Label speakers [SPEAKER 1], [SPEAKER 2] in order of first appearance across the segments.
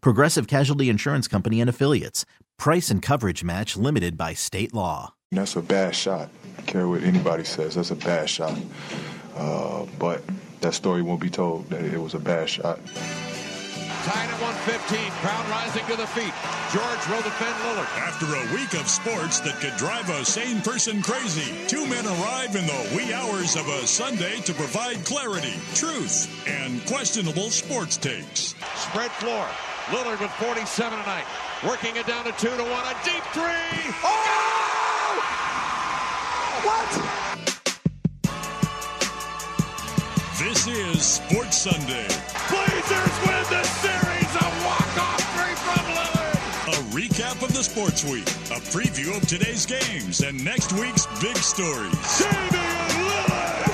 [SPEAKER 1] Progressive Casualty Insurance Company and Affiliates. Price and coverage match limited by state law.
[SPEAKER 2] That's a bad shot. I care what anybody says. That's a bad shot. Uh, but that story won't be told that it was a bad shot.
[SPEAKER 3] Tied at 115. Crowd rising to the feet. George will defend Lillard.
[SPEAKER 4] After a week of sports that could drive a sane person crazy, two men arrive in the wee hours of a Sunday to provide clarity, truth, and questionable sports takes.
[SPEAKER 3] Spread floor. Lillard with 47 tonight. Working it down to 2 to 1. A deep three. Oh!
[SPEAKER 5] What?
[SPEAKER 4] This is Sports Sunday.
[SPEAKER 3] A
[SPEAKER 4] recap of the sports week, a preview of today's games, and next week's big stories.
[SPEAKER 3] Damian Lillard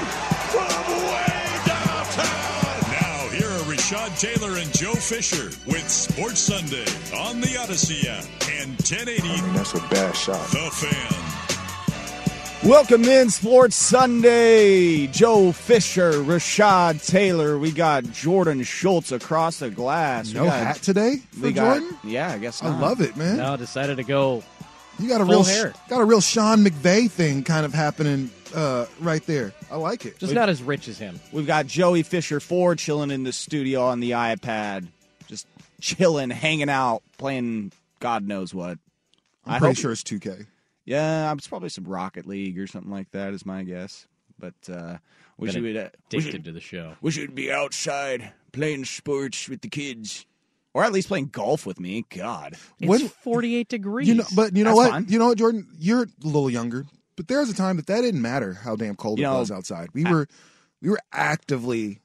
[SPEAKER 3] from way downtown.
[SPEAKER 4] Now, here are Rashad Taylor and Joe Fisher with Sports Sunday on the Odyssey app and 1080
[SPEAKER 2] I mean, that's a bad shot.
[SPEAKER 4] The Fan.
[SPEAKER 6] Welcome in Sports Sunday. Joe Fisher, Rashad Taylor. We got Jordan Schultz across the glass.
[SPEAKER 5] No
[SPEAKER 6] we got,
[SPEAKER 5] hat today for
[SPEAKER 6] we got-
[SPEAKER 5] Jordan.
[SPEAKER 6] Yeah, I guess
[SPEAKER 5] I love it, man.
[SPEAKER 7] No, decided to go.
[SPEAKER 5] you got a real
[SPEAKER 7] hair.
[SPEAKER 5] got a real Sean McVay thing kind of happening uh, right there. I like it.
[SPEAKER 7] Just not as rich as him.
[SPEAKER 6] We've got Joey Fisher Ford chilling in the studio on the iPad, just chilling, hanging out, playing God knows what.
[SPEAKER 5] I'm
[SPEAKER 6] I
[SPEAKER 5] pretty
[SPEAKER 6] hope-
[SPEAKER 5] sure it's 2K.
[SPEAKER 6] Yeah, it's probably some Rocket League or something like that, is my guess. But uh, wish
[SPEAKER 7] Been
[SPEAKER 6] you would. Uh,
[SPEAKER 7] Addicted
[SPEAKER 6] you-
[SPEAKER 7] to the show.
[SPEAKER 6] wish you'd be outside playing sports with the kids, or at least playing golf with me. God,
[SPEAKER 7] It's
[SPEAKER 5] When-
[SPEAKER 7] 48 degrees.
[SPEAKER 5] You know, but you know
[SPEAKER 6] That's
[SPEAKER 5] what?
[SPEAKER 6] fine.
[SPEAKER 5] You know what, Jordan? You're a little younger, but there was a time that that didn't matter how damn cold
[SPEAKER 6] You
[SPEAKER 5] it
[SPEAKER 6] know,
[SPEAKER 5] was outside. We were we were actively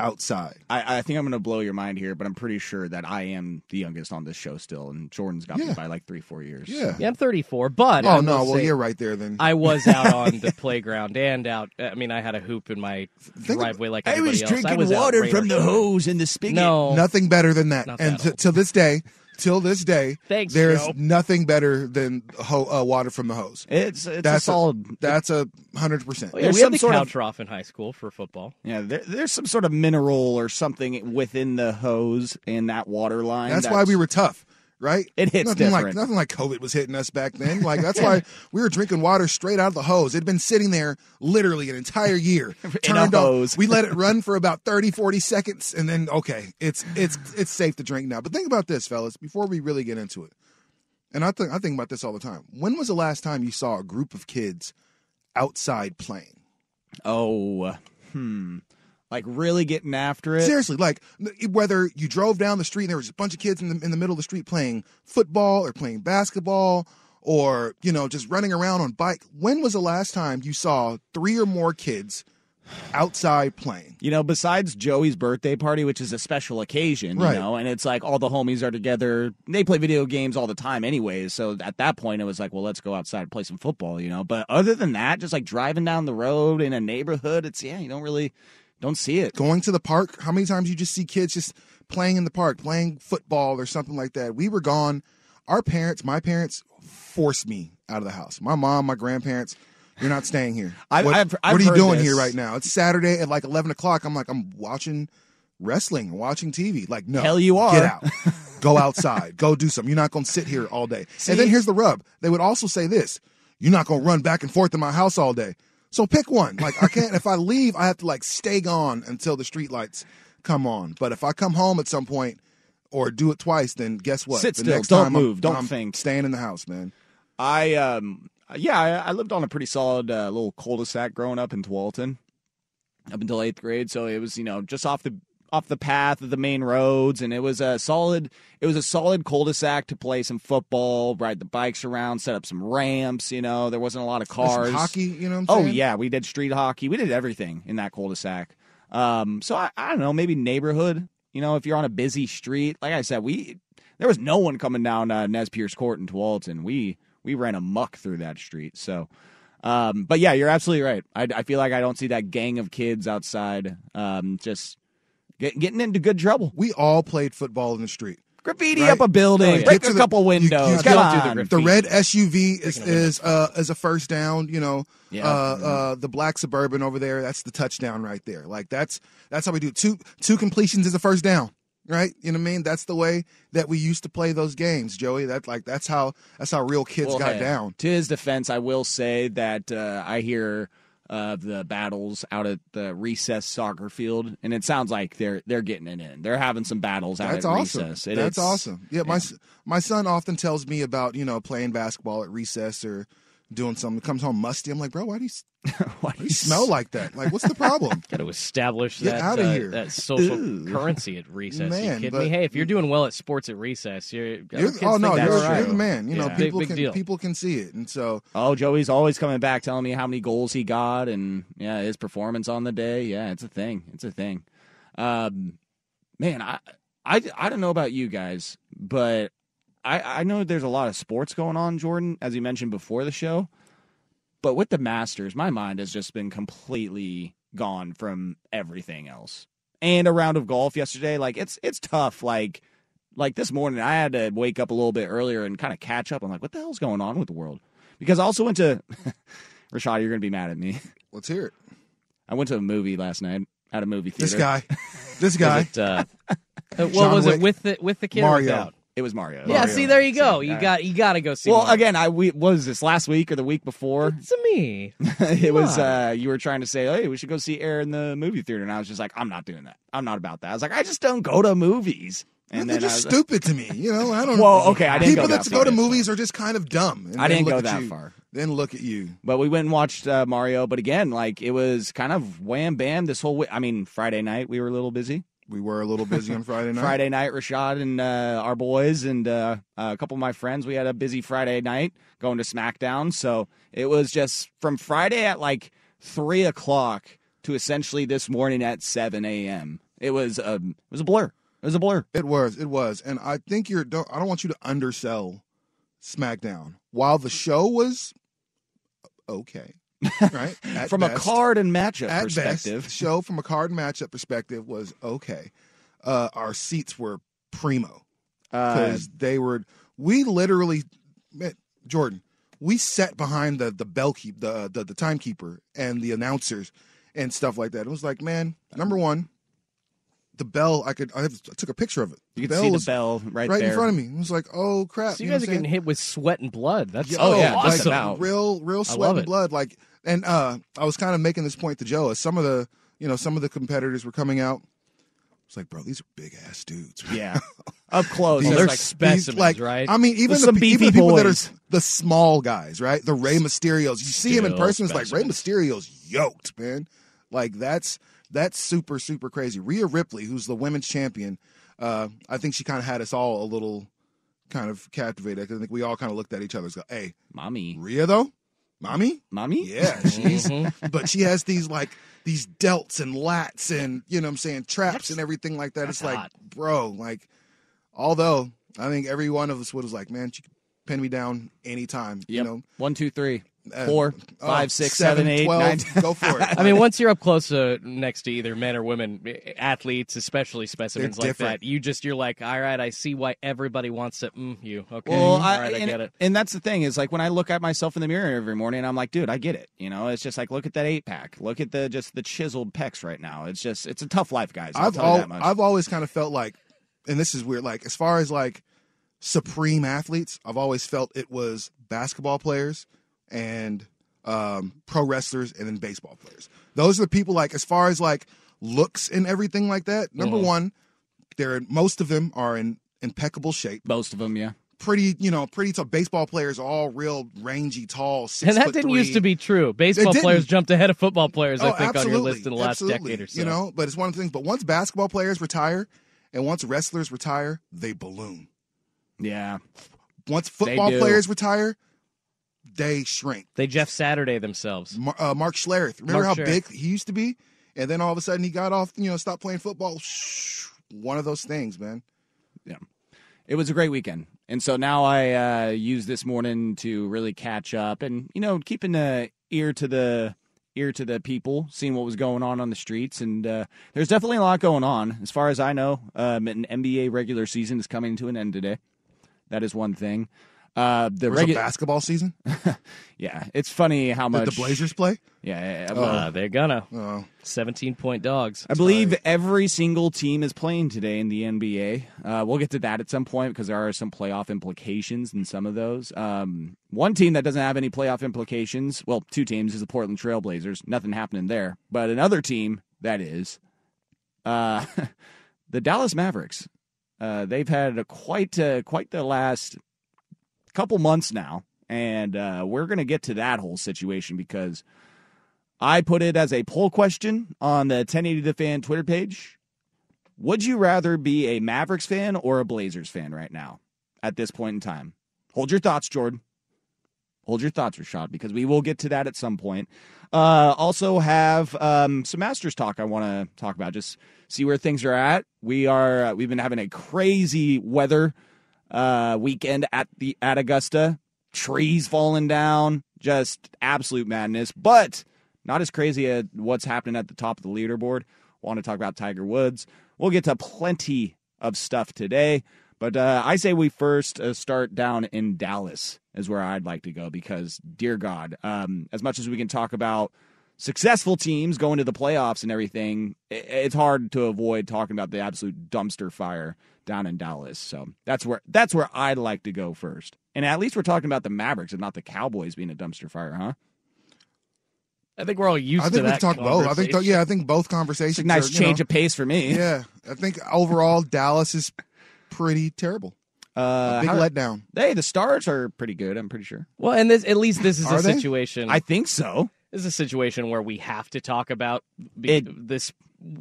[SPEAKER 5] outside.
[SPEAKER 6] I, I think I'm going to blow your mind here, but I'm pretty sure that I am the youngest on this show still, and Jordan's got me by like three, four years.
[SPEAKER 5] Yeah.
[SPEAKER 7] yeah, I'm 34, but I
[SPEAKER 5] Oh
[SPEAKER 7] will
[SPEAKER 5] no! Well,
[SPEAKER 7] say
[SPEAKER 5] you're right there then.
[SPEAKER 7] I was out on the playground and out. I mean, I had a hoop in my
[SPEAKER 5] Think-
[SPEAKER 7] driveway like
[SPEAKER 6] I
[SPEAKER 7] everybody
[SPEAKER 6] was
[SPEAKER 7] else.
[SPEAKER 6] drinking
[SPEAKER 7] I was out
[SPEAKER 6] water from the
[SPEAKER 7] shooting.
[SPEAKER 6] hose in the spigot.
[SPEAKER 7] No,
[SPEAKER 5] nothing better than that.
[SPEAKER 7] Not
[SPEAKER 5] and
[SPEAKER 7] that
[SPEAKER 5] t-
[SPEAKER 7] old.
[SPEAKER 5] till this day, till this day,
[SPEAKER 7] Thanks,
[SPEAKER 5] there is
[SPEAKER 7] Joe.
[SPEAKER 5] nothing better than ho- uh, water from the hose.
[SPEAKER 6] it's it's
[SPEAKER 5] That's
[SPEAKER 6] a solid.
[SPEAKER 5] That's a hundred percent.
[SPEAKER 7] yeah,
[SPEAKER 6] there's
[SPEAKER 7] we had
[SPEAKER 6] some
[SPEAKER 7] the
[SPEAKER 6] sort
[SPEAKER 7] cow
[SPEAKER 6] of-
[SPEAKER 7] trough in high school for football.
[SPEAKER 6] yeah, there, there's some sort of mineral or something within the hose and that water line.
[SPEAKER 5] That's why we were tough, right?
[SPEAKER 6] It hits
[SPEAKER 5] nothing like nothing like COVID was hitting us back then. Like that's why we were drinking water straight out of the hose. It'd been sitting there literally an entire year. turned
[SPEAKER 6] hose.
[SPEAKER 5] We let it run for about 30, 40 seconds, and then okay, it's it's it's safe to drink now. But think about this, fellas, before we really get into it. And I think I think about this all the time. When was the last time you saw a group of kids outside playing?
[SPEAKER 6] Oh, hmm. Like really getting after it.
[SPEAKER 5] Seriously, like whether you drove down the street and there was a bunch of kids in the in the middle of the street playing football or playing basketball or you know just running around on bike. When was the last time you saw three or more kids outside playing?
[SPEAKER 6] You know, besides Joey's birthday party, which is a special occasion,
[SPEAKER 5] Right.
[SPEAKER 6] you know, and it's like all the homies are together. They play video games all the time, anyways. So at that point, it was like, well, let's go outside and play some football, you know. But other than that, just like driving down the road in a neighborhood, it's yeah, you don't really don't see it.
[SPEAKER 5] Going to the park. How many times you just see kids just playing in the park, playing football or something like that? We were gone. Our parents, my parents, forced me out of the house. My mom, my grandparents. You're not staying here.
[SPEAKER 6] I've-
[SPEAKER 5] what,
[SPEAKER 6] I've- I've
[SPEAKER 5] what are you doing
[SPEAKER 6] this.
[SPEAKER 5] here right now? It's Saturday at like 11 o'clock. I'm like, I'm watching wrestling, watching TV. Like, no.
[SPEAKER 6] Hell, you are.
[SPEAKER 5] Get out. Go outside. Go do something. You're not going to sit here all day. and then here's the rub. They would also say this You're not going to run back and forth in my house all day. So pick one. Like, I can't, if I leave, I have to like stay gone until the streetlights come on. But if I come home at some point, or do it twice, then guess what?
[SPEAKER 6] Sit
[SPEAKER 5] the
[SPEAKER 6] still.
[SPEAKER 5] next
[SPEAKER 6] Don't
[SPEAKER 5] time I'm-
[SPEAKER 6] move. Don't
[SPEAKER 5] I'm
[SPEAKER 6] think.
[SPEAKER 5] Staying in the house, man.
[SPEAKER 6] I um yeah, I, I lived on a pretty solid uh, little cul-de-sac growing up in Tualatin, up until eighth grade. So it was you know just off the off the path of the main roads, and it was a solid it was a solid cul-de-sac to play some football, ride the bikes around, set up some ramps. You know, there wasn't a lot of cars.
[SPEAKER 5] hockey, you know what I'm
[SPEAKER 6] Oh yeah, we did street hockey. We did everything in that cul-de-sac. Um, so I, I don't know, maybe neighborhood. You know, if you're on a busy street, like I said, we there was no one coming down uh, Nez Perce Court in Tualatin. We we ran amuck through that street. So, um, but yeah, you're absolutely right. I, I feel like I don't see that gang of kids outside, um, just get, getting into good trouble.
[SPEAKER 5] We all played football in the street.
[SPEAKER 6] Graffiti
[SPEAKER 5] Right.
[SPEAKER 6] up a building,
[SPEAKER 7] Oh, yeah.
[SPEAKER 6] break a
[SPEAKER 5] the-
[SPEAKER 6] couple windows.
[SPEAKER 5] you
[SPEAKER 6] Come
[SPEAKER 7] don't the
[SPEAKER 6] on.
[SPEAKER 5] The red SUV is
[SPEAKER 7] Breaking a
[SPEAKER 5] is uh, is a first down. You know,
[SPEAKER 6] Yeah.
[SPEAKER 5] uh, uh, the black suburban over there. That's the touchdown right there. Like that's that's how we do two two completions is a first down. Right, you know what I mean. That's the way that we used to play those games, Joey. That like that's how that's how real kids
[SPEAKER 6] Well,
[SPEAKER 5] got
[SPEAKER 6] hey,
[SPEAKER 5] down.
[SPEAKER 6] To his defense, I will say that uh, I hear of the battles out at the recess soccer field, and it sounds like they're they're getting it in. They're having some battles out
[SPEAKER 5] That's
[SPEAKER 6] at
[SPEAKER 5] awesome.
[SPEAKER 6] recess. It-
[SPEAKER 5] That's awesome. Yeah, my s my son often tells me about you know playing basketball at recess or doing something. Comes home musty. I'm like, bro, why do you,
[SPEAKER 6] Why
[SPEAKER 5] why do you smell like that? Like, what's the problem?
[SPEAKER 7] Got to establish
[SPEAKER 5] Get
[SPEAKER 7] that
[SPEAKER 5] outta
[SPEAKER 7] uh,
[SPEAKER 5] here.
[SPEAKER 7] that social
[SPEAKER 6] Ew.
[SPEAKER 7] currency at recess.
[SPEAKER 5] Man,
[SPEAKER 7] you kidding
[SPEAKER 5] but-
[SPEAKER 7] me? Hey, if you're doing well at sports at recess, you're,
[SPEAKER 5] You're-
[SPEAKER 7] kids
[SPEAKER 5] oh no,
[SPEAKER 7] think
[SPEAKER 5] you're,
[SPEAKER 7] that's
[SPEAKER 6] right.
[SPEAKER 5] you're the man. You know,
[SPEAKER 6] Yeah.
[SPEAKER 5] people
[SPEAKER 7] Big- big
[SPEAKER 5] can
[SPEAKER 7] deal.
[SPEAKER 5] people can see it, and so
[SPEAKER 6] Oh, Joey's always coming back telling me how many goals he got and yeah, his performance on the day. Yeah, it's a thing. It's a thing. Um, man, I, I, I don't know about you guys, but I, I know there's a lot of sports going on, Jordan, as you mentioned before the show. But with the Masters, my mind has just been completely gone from everything else. And a round of golf yesterday, like it's it's tough. Like like this morning, I had to wake up a little bit earlier and kind of catch up. I'm like, what the hell's going on with the world? Because I also went to Rashad. You're gonna be mad at me.
[SPEAKER 5] let's hear it.
[SPEAKER 6] I went to a movie last night at a movie theater.
[SPEAKER 5] This guy, this guy.
[SPEAKER 7] it, uh, uh, what
[SPEAKER 5] John
[SPEAKER 7] was
[SPEAKER 5] Wick.
[SPEAKER 7] it with the with the kid or
[SPEAKER 5] Mario.
[SPEAKER 7] Without?
[SPEAKER 6] It was Mario.
[SPEAKER 7] Yeah,
[SPEAKER 5] Mario.
[SPEAKER 7] see, there you go. You
[SPEAKER 6] All
[SPEAKER 7] got you got to go see.
[SPEAKER 6] Well,
[SPEAKER 7] Mario.
[SPEAKER 6] again, I we what was this last week or the week before?
[SPEAKER 7] it's a me.
[SPEAKER 6] it was uh you were trying to say, hey, we should go see Air in the movie theater, and I was just like, I'm not doing that. I'm not about that. I was like, I just don't go to movies. And
[SPEAKER 5] They're
[SPEAKER 6] then
[SPEAKER 5] just
[SPEAKER 6] was,
[SPEAKER 5] stupid to me. You know, I don't.
[SPEAKER 6] Well, okay, I didn't
[SPEAKER 5] People
[SPEAKER 6] go
[SPEAKER 5] that
[SPEAKER 6] that
[SPEAKER 5] go to movies are just kind of dumb. And
[SPEAKER 6] I didn't
[SPEAKER 5] look
[SPEAKER 6] go
[SPEAKER 5] at
[SPEAKER 6] that
[SPEAKER 5] you.
[SPEAKER 6] far.
[SPEAKER 5] Then look at you.
[SPEAKER 6] But we went and watched uh, Mario. But again, like it was kind of wham bam this whole. week. I mean, Friday night we were a little busy.
[SPEAKER 5] We were a little busy on Friday night.
[SPEAKER 6] Friday night, Rashad and uh, our boys and uh, a couple of my friends, we had a busy Friday night going to SmackDown. So it was just from Friday at like three o'clock to essentially this morning at seven a.m. It was a it was a blur. It was a blur.
[SPEAKER 5] It was. It was. And I think you're. Don't, I don't want you to undersell SmackDown. While the show was okay, right? At
[SPEAKER 6] from a card and matchup
[SPEAKER 5] at
[SPEAKER 6] perspective.
[SPEAKER 5] best, the show from a card and matchup perspective was okay. Uh, our seats were primo
[SPEAKER 6] Uh,
[SPEAKER 5] because they were. We literally, man, Jordan. We sat behind the the bell keep the, the the timekeeper and the announcers and stuff like that. It was like, man, number one, the bell. I could. I, have, I took a picture of it.
[SPEAKER 6] you
[SPEAKER 5] The
[SPEAKER 6] could see the bell right,
[SPEAKER 5] right
[SPEAKER 6] there.
[SPEAKER 5] in front of me. It was like, oh crap!
[SPEAKER 7] So you
[SPEAKER 5] know
[SPEAKER 7] guys are
[SPEAKER 5] I'm
[SPEAKER 7] getting hit with sweat and blood. That's
[SPEAKER 5] Yeah,
[SPEAKER 6] Oh, yeah,
[SPEAKER 5] like
[SPEAKER 7] awesome.
[SPEAKER 6] about-
[SPEAKER 5] real, real sweat and blood. Like, and uh, I was kind of making this point to Joe as some of the, you know, some of the competitors were coming out. It's like, bro, these are big ass dudes.
[SPEAKER 6] Yeah, up close. It's
[SPEAKER 7] they're
[SPEAKER 6] like-
[SPEAKER 5] These, like,
[SPEAKER 7] right?
[SPEAKER 5] I mean, even the, even the people that are the small guys, right? The Rey Mysterios. You see him in person, it's like Rey. Mysterio's yoked, man. Like that's that's super super crazy. Rhea Ripley, who's the women's champion, uh, I think she kind of had us all a little kind of captivated. I think we all kind of looked at each other and go, "Hey,
[SPEAKER 6] mommy,
[SPEAKER 5] Rhea though, mommy,
[SPEAKER 6] mommy.
[SPEAKER 5] yeah, she's
[SPEAKER 7] Mhm.
[SPEAKER 5] but she has these like these delts and lats and you know what I'm saying traps
[SPEAKER 7] That's-
[SPEAKER 5] and everything like that. It's like,
[SPEAKER 7] hot.
[SPEAKER 5] bro, like although I think every one of us would was like, man, she could pin me down anytime. You know,
[SPEAKER 6] One, two, three,
[SPEAKER 5] Uh,
[SPEAKER 6] four,
[SPEAKER 5] oh,
[SPEAKER 6] five, six,
[SPEAKER 5] seven,
[SPEAKER 6] seven, eight,
[SPEAKER 5] 12,
[SPEAKER 6] nine.
[SPEAKER 5] Go for it.
[SPEAKER 7] I mean, once you're up close to next to either men or women, athletes, especially specimens
[SPEAKER 5] They're
[SPEAKER 7] like
[SPEAKER 5] different.
[SPEAKER 7] that, you just you're like, all right, I see why everybody wants to. Mm, you okay?
[SPEAKER 6] Well,
[SPEAKER 7] all
[SPEAKER 6] I,
[SPEAKER 7] right, I
[SPEAKER 6] and,
[SPEAKER 7] get it.
[SPEAKER 6] and that's the thing is like when I look at myself in the mirror every morning, I'm like, dude, I get it. You know, it's just like look at that eight pack, look at the just the chiseled pecs right now. It's just it's a tough life, guys. I'll
[SPEAKER 5] I've al-
[SPEAKER 6] that much.
[SPEAKER 5] I've always kind of felt like, and this is weird. Like as far as like supreme athletes, I've always felt it was basketball players and um, pro wrestlers and then baseball players. Those are the people like as far as like looks and everything like that. Number
[SPEAKER 6] Mm-hmm.
[SPEAKER 7] Mhm.
[SPEAKER 5] one, They're most of them are in impeccable shape.
[SPEAKER 6] Most of them, yeah.
[SPEAKER 5] Pretty, you know, pretty tall. Baseball players are all real rangy, tall. Six
[SPEAKER 7] and that
[SPEAKER 5] foot
[SPEAKER 7] didn't
[SPEAKER 5] three.
[SPEAKER 7] used to be true. Baseball players jumped ahead of football players, I
[SPEAKER 5] Oh,
[SPEAKER 7] think, on your
[SPEAKER 5] absolutely.
[SPEAKER 7] list in the last
[SPEAKER 5] Absolutely.
[SPEAKER 7] decade or so.
[SPEAKER 5] You know, but it's one of the things. But once basketball players retire, and once wrestlers retire, they balloon.
[SPEAKER 6] Yeah.
[SPEAKER 5] Once football players retire, they shrink.
[SPEAKER 7] They Jeff Saturday themselves.
[SPEAKER 5] Mar- uh, Mark Schlereth, remember
[SPEAKER 7] Mark
[SPEAKER 5] how
[SPEAKER 7] Schlereth.
[SPEAKER 5] big he used to be, and then all of a sudden he got off. You know, stopped playing football. One of those things, man. Yeah.
[SPEAKER 6] It was a great weekend. And so now I uh, use this morning to really catch up and, you know, keeping an ear to the ear to the people, seeing what was going on on the streets. And uh, there's definitely a lot going on. As far as I know, um, an NBA regular season is coming to an end today. That is one thing. Uh, the regu-
[SPEAKER 5] basketball season.
[SPEAKER 6] yeah, it's funny how
[SPEAKER 5] Did
[SPEAKER 6] much
[SPEAKER 5] the Blazers play?
[SPEAKER 6] Yeah,
[SPEAKER 5] Oh.
[SPEAKER 7] Uh, they're gonna.
[SPEAKER 5] Oh.
[SPEAKER 7] 17 point dogs.
[SPEAKER 6] I believe every single team is playing today in the NBA. Uh, we'll get to that at some point because there are some playoff implications in some of those. Um, one team that doesn't have any playoff implications, well, two teams, is the Portland Trailblazers. Nothing happening there. But another team that is uh, the Dallas Mavericks. Uh, they've had a quite uh, quite the last couple months now, and uh, we're going to get to that whole situation because I put it as a poll question on the 1080 The Fan Twitter page. Would you rather be a Mavericks fan or a Blazers fan right now at this point in time? Hold your thoughts, Jordan. Hold your thoughts, Rashad, because we will get to that at some point. Uh, also, have um, some Masters talk I want to talk about. Just see where things are at. We are uh, we've been having a crazy weather uh, weekend at the at Augusta. Trees falling down, just absolute madness. But not as crazy as what's happening at the top of the leaderboard. Want to talk about Tiger Woods? We'll get to plenty of stuff today. But uh, I say we first uh, start down in Dallas, is where I'd like to go because, dear God, um, as much as we can talk about successful teams going to the playoffs and everything, it's hard to avoid talking about the absolute dumpster fire down in Dallas. So that's where that's where I'd like to go first. And at least we're talking about the Mavericks and not the Cowboys being a dumpster fire, huh?
[SPEAKER 7] I think we're all used
[SPEAKER 5] I
[SPEAKER 7] to
[SPEAKER 5] think
[SPEAKER 7] that.
[SPEAKER 5] we've talked both. I think,
[SPEAKER 7] conversation.
[SPEAKER 5] yeah, I think both conversations.
[SPEAKER 6] It's a nice
[SPEAKER 5] are, you
[SPEAKER 6] change
[SPEAKER 5] know,
[SPEAKER 6] of pace for me.
[SPEAKER 5] Yeah, I think overall Dallas is pretty terrible.
[SPEAKER 6] Uh,
[SPEAKER 5] Big
[SPEAKER 6] how-
[SPEAKER 5] letdown.
[SPEAKER 6] Hey, the stars are pretty good. I'm pretty sure.
[SPEAKER 7] Well, and this at least this is
[SPEAKER 5] Are
[SPEAKER 7] a
[SPEAKER 5] they?
[SPEAKER 7] situation.
[SPEAKER 6] I think so.
[SPEAKER 7] This is a situation where we have to talk about be, this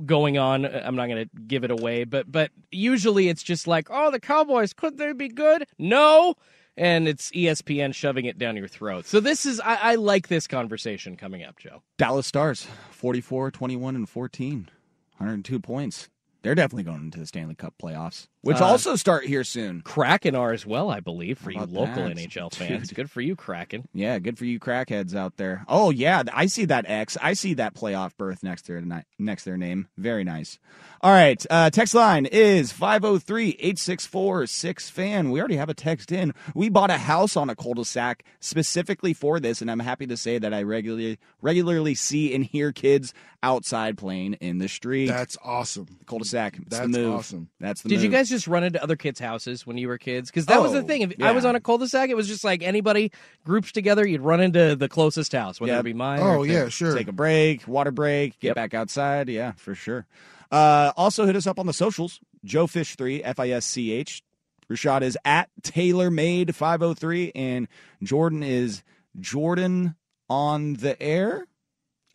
[SPEAKER 7] going on. I'm not going to give it away, but but usually it's just like, oh, the Cowboys could they be good? No, and it's ESPN shoving it down your throat. So this is I, I like this conversation coming up, Joe.
[SPEAKER 6] Dallas Stars, 44, 21, and 14. 102 points. They're definitely going into the Stanley Cup playoffs, which
[SPEAKER 7] Uh,
[SPEAKER 6] also start here soon.
[SPEAKER 7] Kraken are as well, I believe, for you local
[SPEAKER 6] that?
[SPEAKER 7] NHL
[SPEAKER 6] Dude.
[SPEAKER 7] fans. Good for you, Kraken.
[SPEAKER 6] Yeah, good for you crackheads out there. Oh yeah, I see that X. I see that playoff berth next to their ni- next to their name. Very nice. All right, uh, text line is 503-864-6fan. We already have a text in. We bought a house on a cul-de-sac specifically for this, and I'm happy to say that I regularly regularly see and hear kids outside playing in the street.
[SPEAKER 5] That's awesome.
[SPEAKER 6] cul-de-sac.
[SPEAKER 5] That's
[SPEAKER 6] the move.
[SPEAKER 5] awesome.
[SPEAKER 6] That's the
[SPEAKER 7] Did you
[SPEAKER 6] move.
[SPEAKER 7] guys just run into other kids' houses when you were kids? Because that was the
[SPEAKER 6] Oh,
[SPEAKER 7] thing. If I was on a cul-de-sac, it was just like anybody groups together, you'd run into the closest house, whether
[SPEAKER 6] Yeah.
[SPEAKER 7] it be mine.
[SPEAKER 5] Oh
[SPEAKER 7] or
[SPEAKER 5] yeah, sure.
[SPEAKER 6] Take a break, water break, get
[SPEAKER 7] Yep.
[SPEAKER 6] back outside. Yeah, for sure. Uh, also, hit us up on the socials. Joe Fish three F I S C H. Rashad is at TaylorMade five hundred three, and Jordan is Jordan on the air.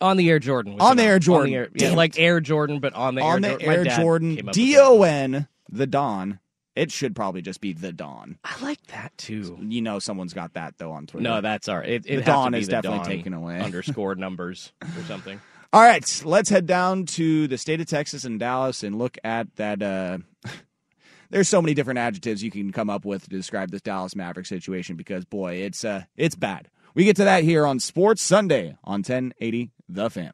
[SPEAKER 7] on the Air Jordan.
[SPEAKER 6] On the. Air Jordan.
[SPEAKER 7] the air, yeah, like Air Jordan, but on the
[SPEAKER 6] on
[SPEAKER 7] Air
[SPEAKER 6] the
[SPEAKER 7] Jordan. My
[SPEAKER 6] air
[SPEAKER 7] dad
[SPEAKER 6] Jordan
[SPEAKER 7] came up with that.
[SPEAKER 6] D O N the Dawn. It should probably just be the Dawn.
[SPEAKER 7] I like that too.
[SPEAKER 6] You know, someone's got that though on Twitter.
[SPEAKER 7] No, that's all right. It, it
[SPEAKER 6] The Dawn
[SPEAKER 7] to be
[SPEAKER 6] is
[SPEAKER 7] the
[SPEAKER 6] definitely
[SPEAKER 7] Dawn
[SPEAKER 6] taken away.
[SPEAKER 7] underscore numbers or something.
[SPEAKER 6] All right, let's head down to the state of Texas and Dallas and look at that. Uh, there's so many different adjectives you can come up with to describe this Dallas Maverick situation because boy, it's uh, it's bad. We get to that here on Sports Sunday on 1080 The Fan.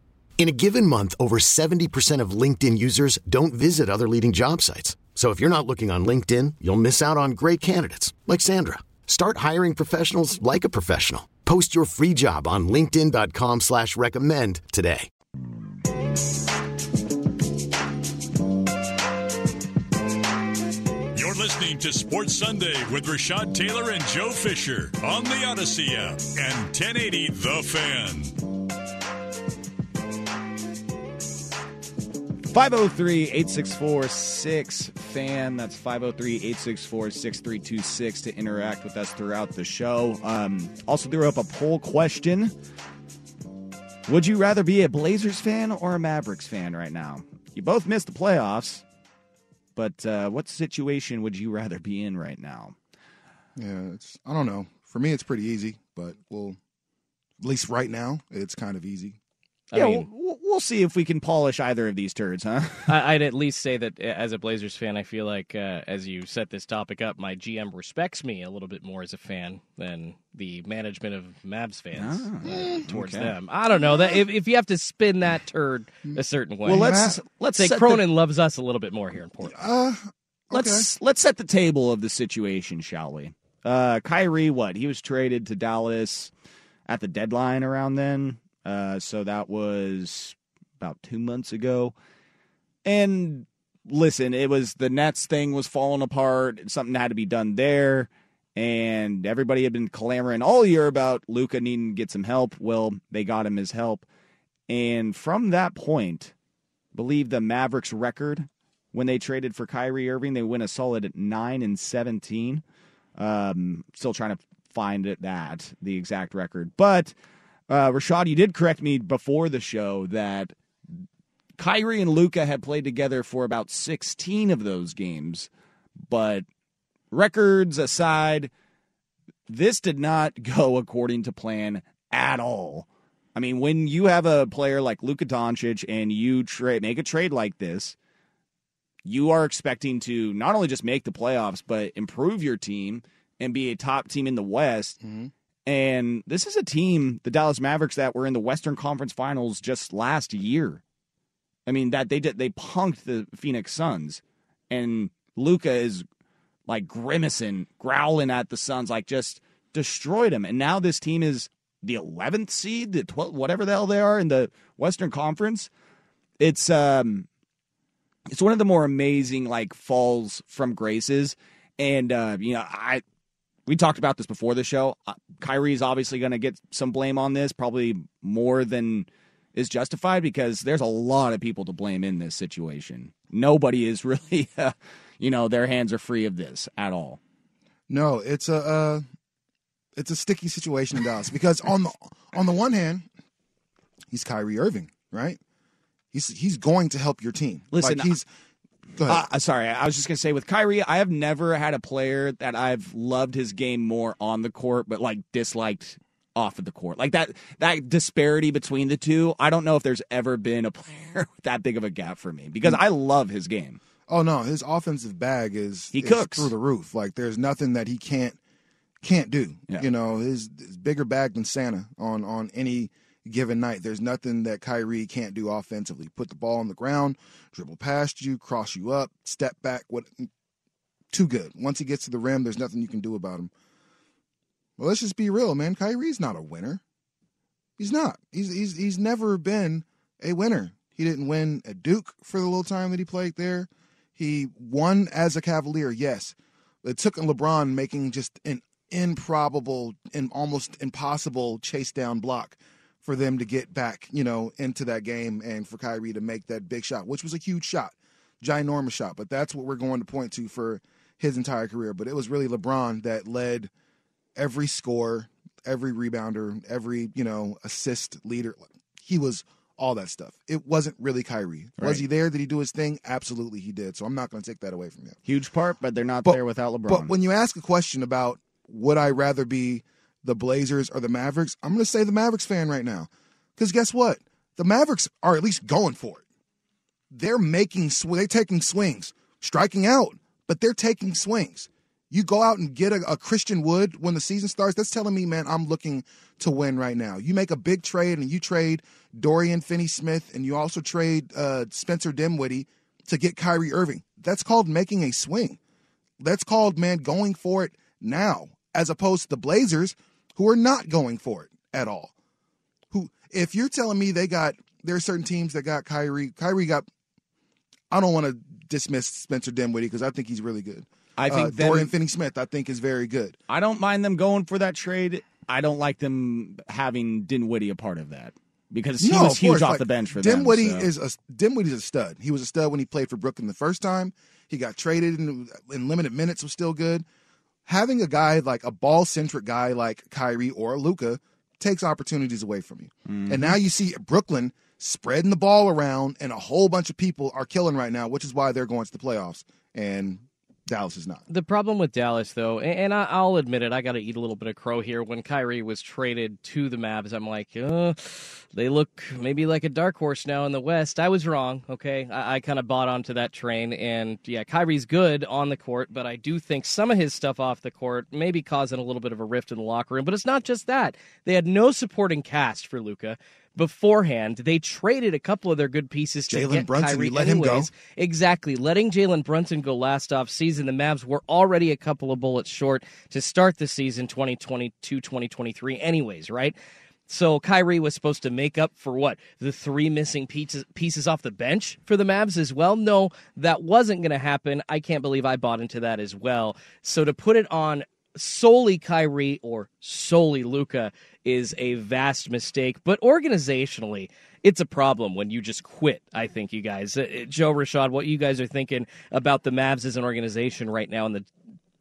[SPEAKER 8] In a given month, over 70% of LinkedIn users don't visit other leading job sites. So if you're not looking on LinkedIn, you'll miss out on great candidates like Sandra. Start hiring professionals like a professional. Post your free job on LinkedIn.com slash recommend today.
[SPEAKER 4] You're listening to Sports Sunday with Rashad Taylor and Joe Fisher on the Odyssey app and 1080 The Fan.
[SPEAKER 6] 503 864 6FAN. That's 503 864 6326 to interact with us throughout the show. Um, also, threw up a poll question Would you rather be a Blazers fan or a Mavericks fan right now? You both missed the playoffs, but uh, what situation would you rather be in right now?
[SPEAKER 5] Yeah, it's I don't know. For me, it's pretty easy, but well, at least right now, it's kind of easy.
[SPEAKER 6] I yeah, mean, we'll, we'll, see if we can polish either of these turds, huh?
[SPEAKER 7] I'd at least say that as a Blazers fan, I feel like uh, as you set this topic up, my GM respects me a little bit more as a fan than the management of Mavs fans ah, uh, towards okay. them. I don't know that if, if you have to spin that turd a certain way.
[SPEAKER 6] Well, let's let's
[SPEAKER 7] say Cronin the... loves us a little bit more here in Portland. Uh,
[SPEAKER 5] okay.
[SPEAKER 6] Let's let's set the table of the situation, shall we? Uh, Kyrie, what he was traded to Dallas at the deadline around then. Uh, so that was about two months ago. And listen, it was the Nets thing was falling apart. Something had to be done there. And everybody had been clamoring all year about Luka needing to get some help. Well, they got him his help. And from that point, I believe the Mavericks record when they traded for Kyrie Irving, they win a solid nine and seventeen. Um, still trying to find it that the exact record, but uh, Rashad, you did correct me before the show that Kyrie and Luka had played together for about 16 of those games, but records aside, this did not go according to plan at all. I mean, when you have a player like Luka Doncic and you trade make a trade like this, you are expecting to not only just make the playoffs but improve your team and be a top team in the West. Mm-hmm. And this is a team, the Dallas Mavericks, that were in the Western Conference Finals just last year. I mean that they did they punked the Phoenix Suns, and Luka is like grimacing, growling at the Suns, like just destroyed them. And now this team is the 11th seed, the 12th, whatever the hell they are in the Western Conference. It's um, it's one of the more amazing like falls from graces. And uh, you know, I we talked about this before the show. Uh, is obviously going to get some blame on this, probably more than is justified because there's a lot of people to blame in this situation. Nobody is really, uh, you know, their hands are free of this at all.
[SPEAKER 5] No, it's a uh, it's a sticky situation in Dallas because on the on the one hand, he's Kyrie Irving, right? He's he's going to help your team.
[SPEAKER 6] Listen,
[SPEAKER 5] like he's
[SPEAKER 6] uh, sorry, I was just gonna say with Kyrie, I have never had a player that I've loved his game more on the court, but like disliked off of the court. Like that that disparity between the two, I don't know if there's ever been a player with that big of a gap for me because I love his game.
[SPEAKER 5] Oh no, his offensive bag is
[SPEAKER 6] he
[SPEAKER 5] is
[SPEAKER 6] cooks
[SPEAKER 5] through the roof. Like there's nothing that he can't can't do.
[SPEAKER 6] Yeah.
[SPEAKER 5] You know, his, his bigger bag than Santa on on any given night. There's nothing that Kyrie can't do offensively. Put the ball on the ground, dribble past you, cross you up, step back. What? Too good. Once he gets to the rim, there's nothing you can do about him. Well, let's just be real, man. Kyrie's not a winner. He's not. He's he's he's never been a winner. He didn't win at Duke for the little time that he played there. He won as a Cavalier, yes. It took LeBron making just an improbable and almost impossible chase down block for them to get back, you know, into that game and for Kyrie to make that big shot, which was a huge shot, ginormous shot. But that's what we're going to point to for his entire career. But it was really LeBron that led every score, every rebounder, every, you know, assist leader. He was all that stuff. It wasn't really Kyrie. Was
[SPEAKER 6] Right.
[SPEAKER 5] he there? Did he do his thing? Absolutely he did. So I'm not going to take that away from him.
[SPEAKER 6] Huge part, but they're not
[SPEAKER 5] But-
[SPEAKER 6] there without LeBron.
[SPEAKER 5] But when you ask a question about would I rather be the Blazers or the Mavericks, I'm going to say the Mavericks fan right now. Because guess what? The Mavericks are at least going for it. They're making sw- they're taking swings, striking out, but they're taking swings. You go out and get a, a Christian Wood when the season starts. That's telling me, man, I'm looking to win right now. You make a big trade and you trade Dorian Finney-Smith and you also trade uh, Spencer Dinwiddie to get Kyrie Irving. That's called making a swing. That's called, man, going for it now, as opposed to the Blazers, who are not going for it at all. Who, if you're telling me they got, there are certain teams that got Kyrie. Kyrie got. I don't want to dismiss Spencer Dinwiddie because I think he's really good.
[SPEAKER 6] I think
[SPEAKER 5] uh,
[SPEAKER 6] them-
[SPEAKER 5] Dorian Finney-Smith, I think, is very good.
[SPEAKER 6] I don't mind them going for that trade. I don't like them having Dinwiddie a part of that because he
[SPEAKER 5] No,
[SPEAKER 6] was
[SPEAKER 5] of
[SPEAKER 6] huge off
[SPEAKER 5] like,
[SPEAKER 6] the bench for them.
[SPEAKER 5] Dinwiddie
[SPEAKER 6] so.
[SPEAKER 5] is a Dinwiddie's a stud. He was a stud when he played for Brooklyn the first time. He got traded in, in limited minutes was still good. Having a guy like a ball centric guy like Kyrie or Luka takes opportunities away from you.
[SPEAKER 6] Mm-hmm.
[SPEAKER 5] And now you see Brooklyn spreading the ball around, and a whole bunch of people are killing right now, which is why they're going to the playoffs. And Dallas is not.
[SPEAKER 7] The problem with Dallas, though, and, I'll admit it, I got to eat a little bit of crow here. When Kyrie was traded to the Mavs, I'm like, uh, they look maybe like a dark horse now in the West. I was wrong. Okay, I, I kind of bought onto that train, and yeah, Kyrie's good on the court, but I do think some of his stuff off the court may be causing a little bit of a rift in the locker room. But it's not just that; they had no supporting cast for Luka. Beforehand, they traded a couple of their good pieces to
[SPEAKER 5] Jalen Brunson,
[SPEAKER 7] Kyrie
[SPEAKER 5] let him go.
[SPEAKER 7] Exactly. Letting Jalen Brunson go last off season, the Mavs were already a couple of bullets short to start the season 2022 2023, anyways, right? So Kyrie was supposed to make up for what? The three missing pieces, pieces off the bench for the Mavs as well? No, that wasn't going to happen. I can't believe I bought into that as well. So to put it on solely Kyrie or solely Luka is a vast mistake. But organizationally, it's a problem when you just quit. I think you guys, Uh, Joe Rashad, what you guys are thinking about the Mavs as an organization right now and the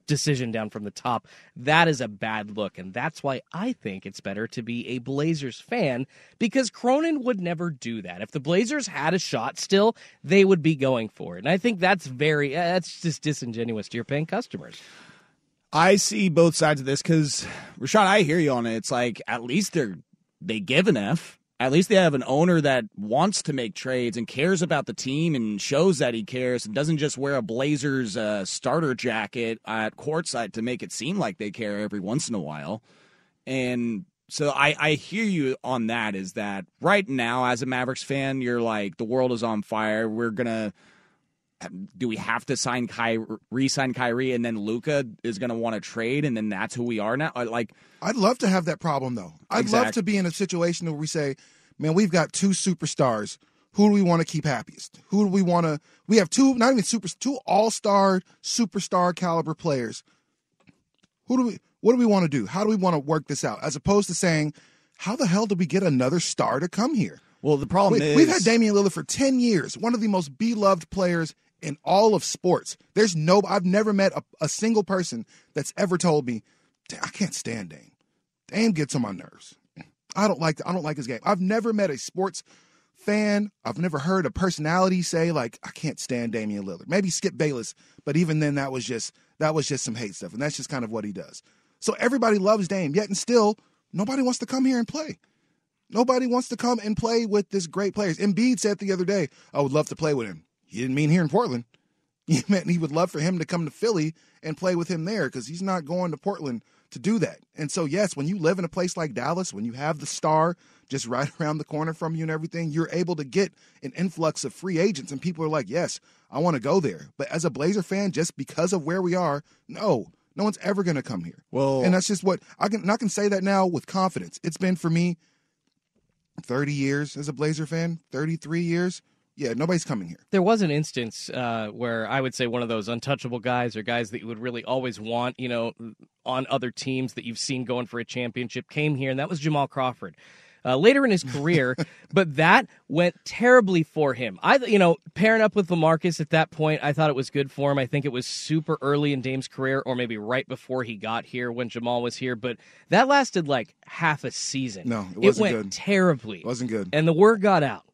[SPEAKER 7] decision down from the top, that is a bad look. And that's why I think it's better to be a Blazers fan because Cronin would never do that. If the Blazers had a shot still, they would be going for it. And I think that's very, uh, that's just disingenuous to your paying customers.
[SPEAKER 6] I see both sides of this because Rashad, I hear you on it. It's like at least they're they give an F. At least they have an owner that wants to make trades and cares about the team and shows that he cares and doesn't just wear a Blazers uh, starter jacket at courtside to make it seem like they care every once in a while. And so I, I hear you on that. Is that right now as a Mavericks fan, you're like the world is on fire. We're gonna Um, do we have to sign Kyrie, re-sign Kyrie, and then Luka is going to want to trade, and then that's who we are now? Like,
[SPEAKER 5] I'd love to have that problem though. I'd love to be in a situation where we say, man, we've got two superstars. Who do we want to keep happiest? Who do we want to? We have two, not even super, two all-star, superstar caliber players. Who do we? What do we want to do? How do we want to work this out? As opposed to saying, how the hell did we get another star to come here?
[SPEAKER 6] Well, the problem
[SPEAKER 5] we,
[SPEAKER 6] is
[SPEAKER 5] we've had Damian Lillard for ten years, one of the most beloved players in all of sports. There's no, I've never met a, a single person that's ever told me, I can't stand Dame. Dame gets on my nerves. I don't like, I don't like his game. I've never met a sports fan. I've never heard a personality say like, I can't stand Damian Lillard. Maybe Skip Bayless, but even then, that was just that was just some hate stuff, and that's just kind of what he does. So everybody loves Dame, yet and still, nobody wants to come here and play. Nobody wants to come and play with this great players. Embiid said the other day, I would love to play with him. He didn't mean here in Portland. He meant he would love for him to come to Philly and play with him there because he's not going to Portland to do that. And so, yes, when you live in a place like Dallas, when you have the star just right around the corner from you and everything, you're able to get an influx of free agents. And people are like, yes, I want to go there. But as a Blazer fan, just because of where we are, no, no one's ever going to come here.
[SPEAKER 6] Well-
[SPEAKER 5] and that's just what I can, and I can say that now with confidence. It's been for me 30 years as a Blazer fan, 33 years. Yeah, nobody's coming here.
[SPEAKER 7] There was an instance uh, where I would say one of those untouchable guys or guys that you would really always want, you know, on other teams that you've seen going for a championship came here, and that was Jamal Crawford. Uh, later in his career, but that went terribly for him. I, you know, pairing up with Lamarcus at that point, I thought it was good for him. I think it was super early in Dame's career, or maybe right before he got here when Jamal was here. But that lasted like half a season.
[SPEAKER 5] No, it wasn't
[SPEAKER 7] went
[SPEAKER 5] good.
[SPEAKER 7] terribly.
[SPEAKER 5] It wasn't good.
[SPEAKER 7] And the word got out.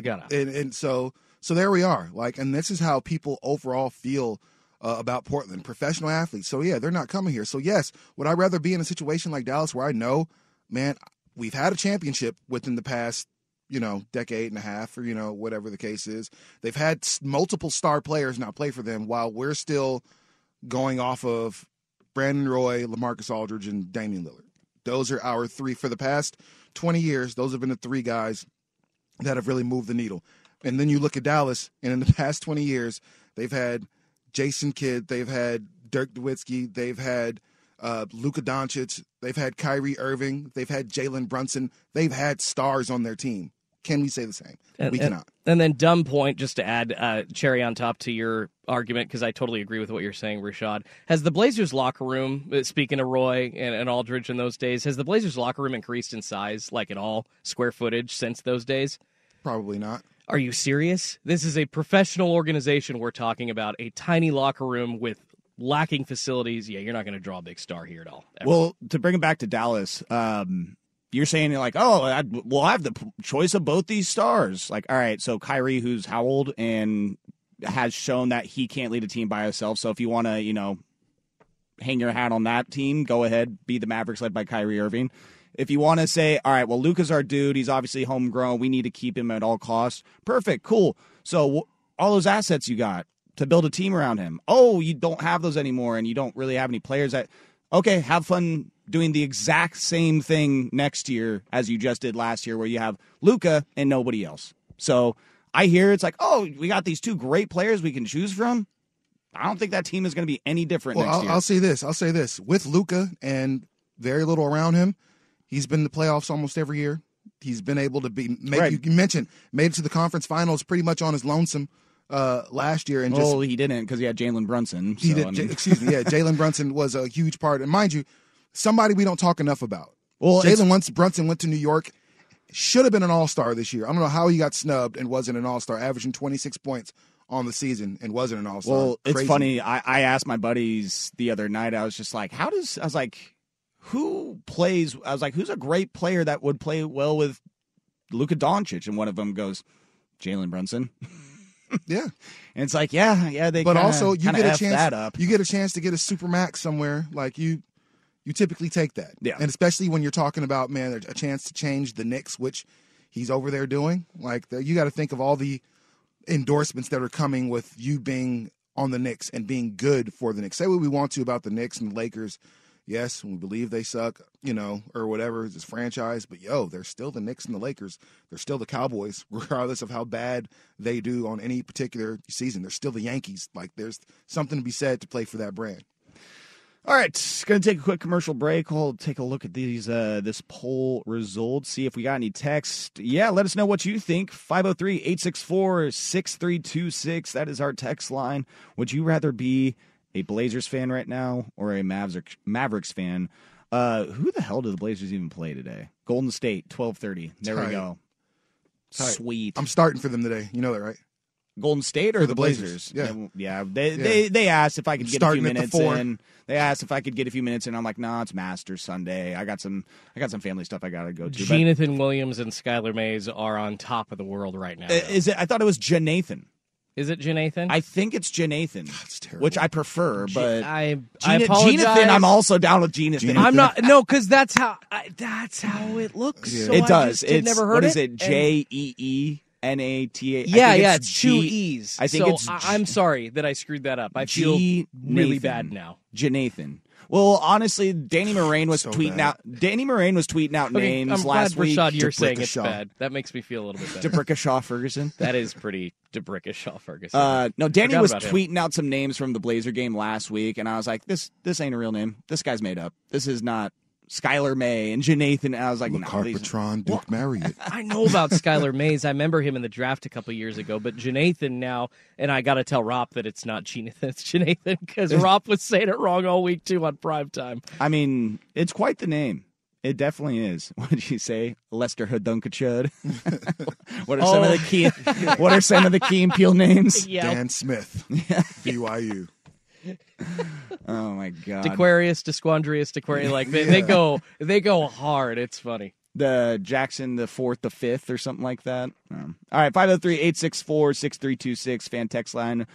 [SPEAKER 7] Got out.
[SPEAKER 5] And, and so so there we are. Like, and this is how people overall feel uh, about Portland, professional athletes. So yeah, they're not coming here. So yes, would I rather be in a situation like Dallas where I know, man, we've had a championship within the past, you know, decade and a half, or you know, whatever the case is. They've had multiple star players now play for them, while we're still going off of Brandon Roy, Lamarcus Aldridge, and Damian Lillard. Those are our three for the past 20 years. Those have been the three guys that have really moved the needle. And then you look at Dallas, and in the past 20 years, they've had Jason Kidd, they've had Dirk Nowitzki, they've had uh, Luka Doncic, they've had Kyrie Irving, they've had Jalen Brunson, they've had stars on their team. Can we say the same?
[SPEAKER 7] And,
[SPEAKER 5] we cannot.
[SPEAKER 7] And then dumb point, just to add uh, cherry on top to your argument, because I totally agree with what you're saying, Rashad. Has the Blazers locker room, uh, speaking of Roy and, and Aldridge in those days, has the Blazers locker room increased in size, like at all, square footage since those days?
[SPEAKER 5] Probably not.
[SPEAKER 7] Are you serious? This is a professional organization we're talking about, a tiny locker room with lacking facilities. Yeah, you're not going to draw a big star here at all. ever.
[SPEAKER 6] Well, to bring it back to Dallas, um, you're saying like, oh, i we'll have the p- choice of both these stars. Like, all right, so Kyrie, who's how old and has shown that he can't lead a team by himself. So if you want to, you know, hang your hat on that team, go ahead, be the Mavericks led by Kyrie Irving. If you want to say, all right, well, Luka's our dude. He's obviously homegrown. We need to keep him at all costs. Perfect, cool. So w- all those assets you got to build a team around him. Oh, you don't have those anymore, and you don't really have any players that. Okay, have fun doing the exact same thing next year as you just did last year, where you have Luka and nobody else. So I hear it's like, oh, we got these two great players we can choose from. I don't think that team is going to be any different
[SPEAKER 5] Well,
[SPEAKER 6] next
[SPEAKER 5] I'll,
[SPEAKER 6] year.
[SPEAKER 5] I'll say this. I'll say this. With Luka and very little around him, he's been in the playoffs almost every year. He's been able to be. Make,
[SPEAKER 6] Right.
[SPEAKER 5] you, you mentioned made it to the conference finals pretty much on his lonesome uh, last year, and just
[SPEAKER 6] well, he didn't because he had Jalen Brunson.
[SPEAKER 5] he
[SPEAKER 6] so,
[SPEAKER 5] did.
[SPEAKER 6] I mean-
[SPEAKER 5] excuse me. Yeah, Jalen Brunson was a huge part, and mind you, somebody we don't talk enough about.
[SPEAKER 6] Well,
[SPEAKER 5] Jalen once Brunson went to New York, should have been an All Star this year. I don't know how he got snubbed and wasn't an All Star, averaging twenty six points on the season and wasn't an All Star.
[SPEAKER 6] Well, it's funny. I, I asked my buddies the other night. I was just like, "How does?" I was like, "Who plays?" I was like, "Who's a great player that would play well with Luka Doncic?" And one of them goes, "Jalen Brunson."
[SPEAKER 5] Yeah,
[SPEAKER 6] and it's like, yeah, yeah. They
[SPEAKER 5] but
[SPEAKER 6] kinda-
[SPEAKER 5] also you get a
[SPEAKER 6] F
[SPEAKER 5] chance.
[SPEAKER 6] that up.
[SPEAKER 5] You get a chance to get a super max somewhere. Like you, you typically take that.
[SPEAKER 6] Yeah.
[SPEAKER 5] and especially when you're talking about man, a chance to change the Knicks, which he's over there doing. Like the, you got to think of all the endorsements that are coming with you being on the Knicks and being good for the Knicks. Say what we want to about the Knicks and the Lakers. Yes, we believe they suck, you know, or whatever, this franchise, but yo, they're still the Knicks and the Lakers. They're still the Cowboys, regardless of how bad they do on any particular season. They're still the Yankees. Like there's something to be said to play for that brand.
[SPEAKER 6] All right, going to take a quick commercial break. We'll take a look at these uh, this poll results, see if we got any text. Yeah, let us know what you think. 503-864-6326. That is our text line. Would you rather be a Blazers fan right now or a Mavericks Mavericks fan? Uh, who the hell do the Blazers even play today? Golden State, 12:30. There we go.
[SPEAKER 5] Tight.
[SPEAKER 6] Sweet.
[SPEAKER 5] I'm starting for them today. You know that, right?
[SPEAKER 6] Golden State or the,
[SPEAKER 5] the
[SPEAKER 6] Blazers?
[SPEAKER 5] Blazers,
[SPEAKER 6] yeah. They,
[SPEAKER 5] Yeah.
[SPEAKER 6] they they asked if I could get
[SPEAKER 5] Starting
[SPEAKER 6] a few minutes
[SPEAKER 5] four.
[SPEAKER 6] in. They asked if I could get a few minutes in. I'm like, nah, it's Master Sunday. I got some I got some family stuff I gotta go to. But-
[SPEAKER 7] Jonathan Williams and Skylar Mays are on top of the world right now.
[SPEAKER 6] Uh, is it? I thought it was Janathan.
[SPEAKER 7] Is it Jonathan?
[SPEAKER 6] I think it's Janathan, which I prefer. But
[SPEAKER 7] I, I
[SPEAKER 6] Gina-
[SPEAKER 7] apologize.
[SPEAKER 6] Jonathan, I'm also down with Jonathan.
[SPEAKER 7] I'm not no, because that's how I, that's how it looks. So
[SPEAKER 6] it does.
[SPEAKER 7] just had
[SPEAKER 6] It's
[SPEAKER 7] never heard
[SPEAKER 6] what is
[SPEAKER 7] it.
[SPEAKER 6] it?
[SPEAKER 7] and-
[SPEAKER 6] J E E N A T A. I
[SPEAKER 7] Yeah, yeah, it's two
[SPEAKER 6] G-
[SPEAKER 7] E's.
[SPEAKER 6] I think
[SPEAKER 7] so
[SPEAKER 6] it's
[SPEAKER 7] I, am sorry that I screwed that up. I feel
[SPEAKER 6] G-
[SPEAKER 7] really bad now.
[SPEAKER 6] Janathan. Well, honestly, Danny Moraine was
[SPEAKER 5] So
[SPEAKER 6] tweeting
[SPEAKER 5] bad.
[SPEAKER 6] out. Danny Marang was tweeting out
[SPEAKER 7] Okay,
[SPEAKER 6] names
[SPEAKER 7] I'm glad
[SPEAKER 6] last week.
[SPEAKER 7] Rashad, you're saying it's
[SPEAKER 5] Debrickashaw.
[SPEAKER 7] bad. That makes me feel a little bit better.
[SPEAKER 6] Debrickashaw Ferguson.
[SPEAKER 7] that is pretty Debrickashaw Ferguson.
[SPEAKER 6] Uh, no, Danny was
[SPEAKER 7] about him.
[SPEAKER 6] tweeting out some names from the Blazer game last week, and I was like, "This this ain't a real name. This guy's made up. This is not Skylar May and Janathan. I was like, no, these-
[SPEAKER 5] Patron, Duke Marriott.
[SPEAKER 7] I know about Skylar Mays. I remember him in the draft a couple years ago. But Janathan now, and I got to tell Rop that it's not Janathan, it's Janathan because Rop was saying it wrong all week too on prime time.
[SPEAKER 6] I mean, it's quite the name. It definitely is. What did you say? Lester Hadunkachud. what are some of the oh. key? What are some of the Key and Peele names?
[SPEAKER 7] Yeah.
[SPEAKER 5] Dan Smith, BYU.
[SPEAKER 6] Oh my god.
[SPEAKER 7] Dequarius, Desquandrius, Dequarius, like they, they go they go hard. It's funny.
[SPEAKER 6] the Jackson the fourth, the fifth, or something like that. Um, all right, 503-864-6326, fan text line.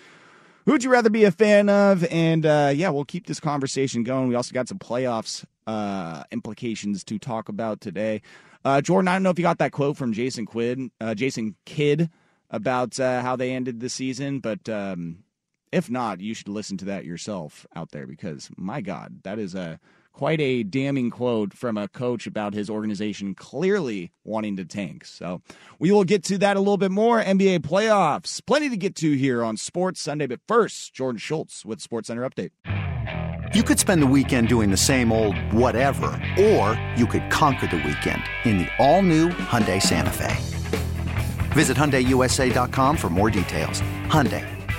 [SPEAKER 6] Who'd you rather be a fan of? And uh, yeah, we'll keep this conversation going. We also got some playoffs uh, implications to talk about today. Uh, Jordan, I don't know if you got that quote from Jason Quid, uh, Jason Kidd about uh, how they ended the season, but um, if not, you should listen to that yourself out there because my God, that is a quite a damning quote from a coach about his organization clearly wanting to tank. So we will get to that a little bit more. NBA playoffs, plenty to get to here on Sports Sunday. But first, Jordan Schultz with Sports Center update.
[SPEAKER 9] You could spend the weekend doing the same old whatever, or you could conquer the weekend in the all-new Hyundai Santa Fe. Visit HyundaiUSA.com for more details. Hyundai,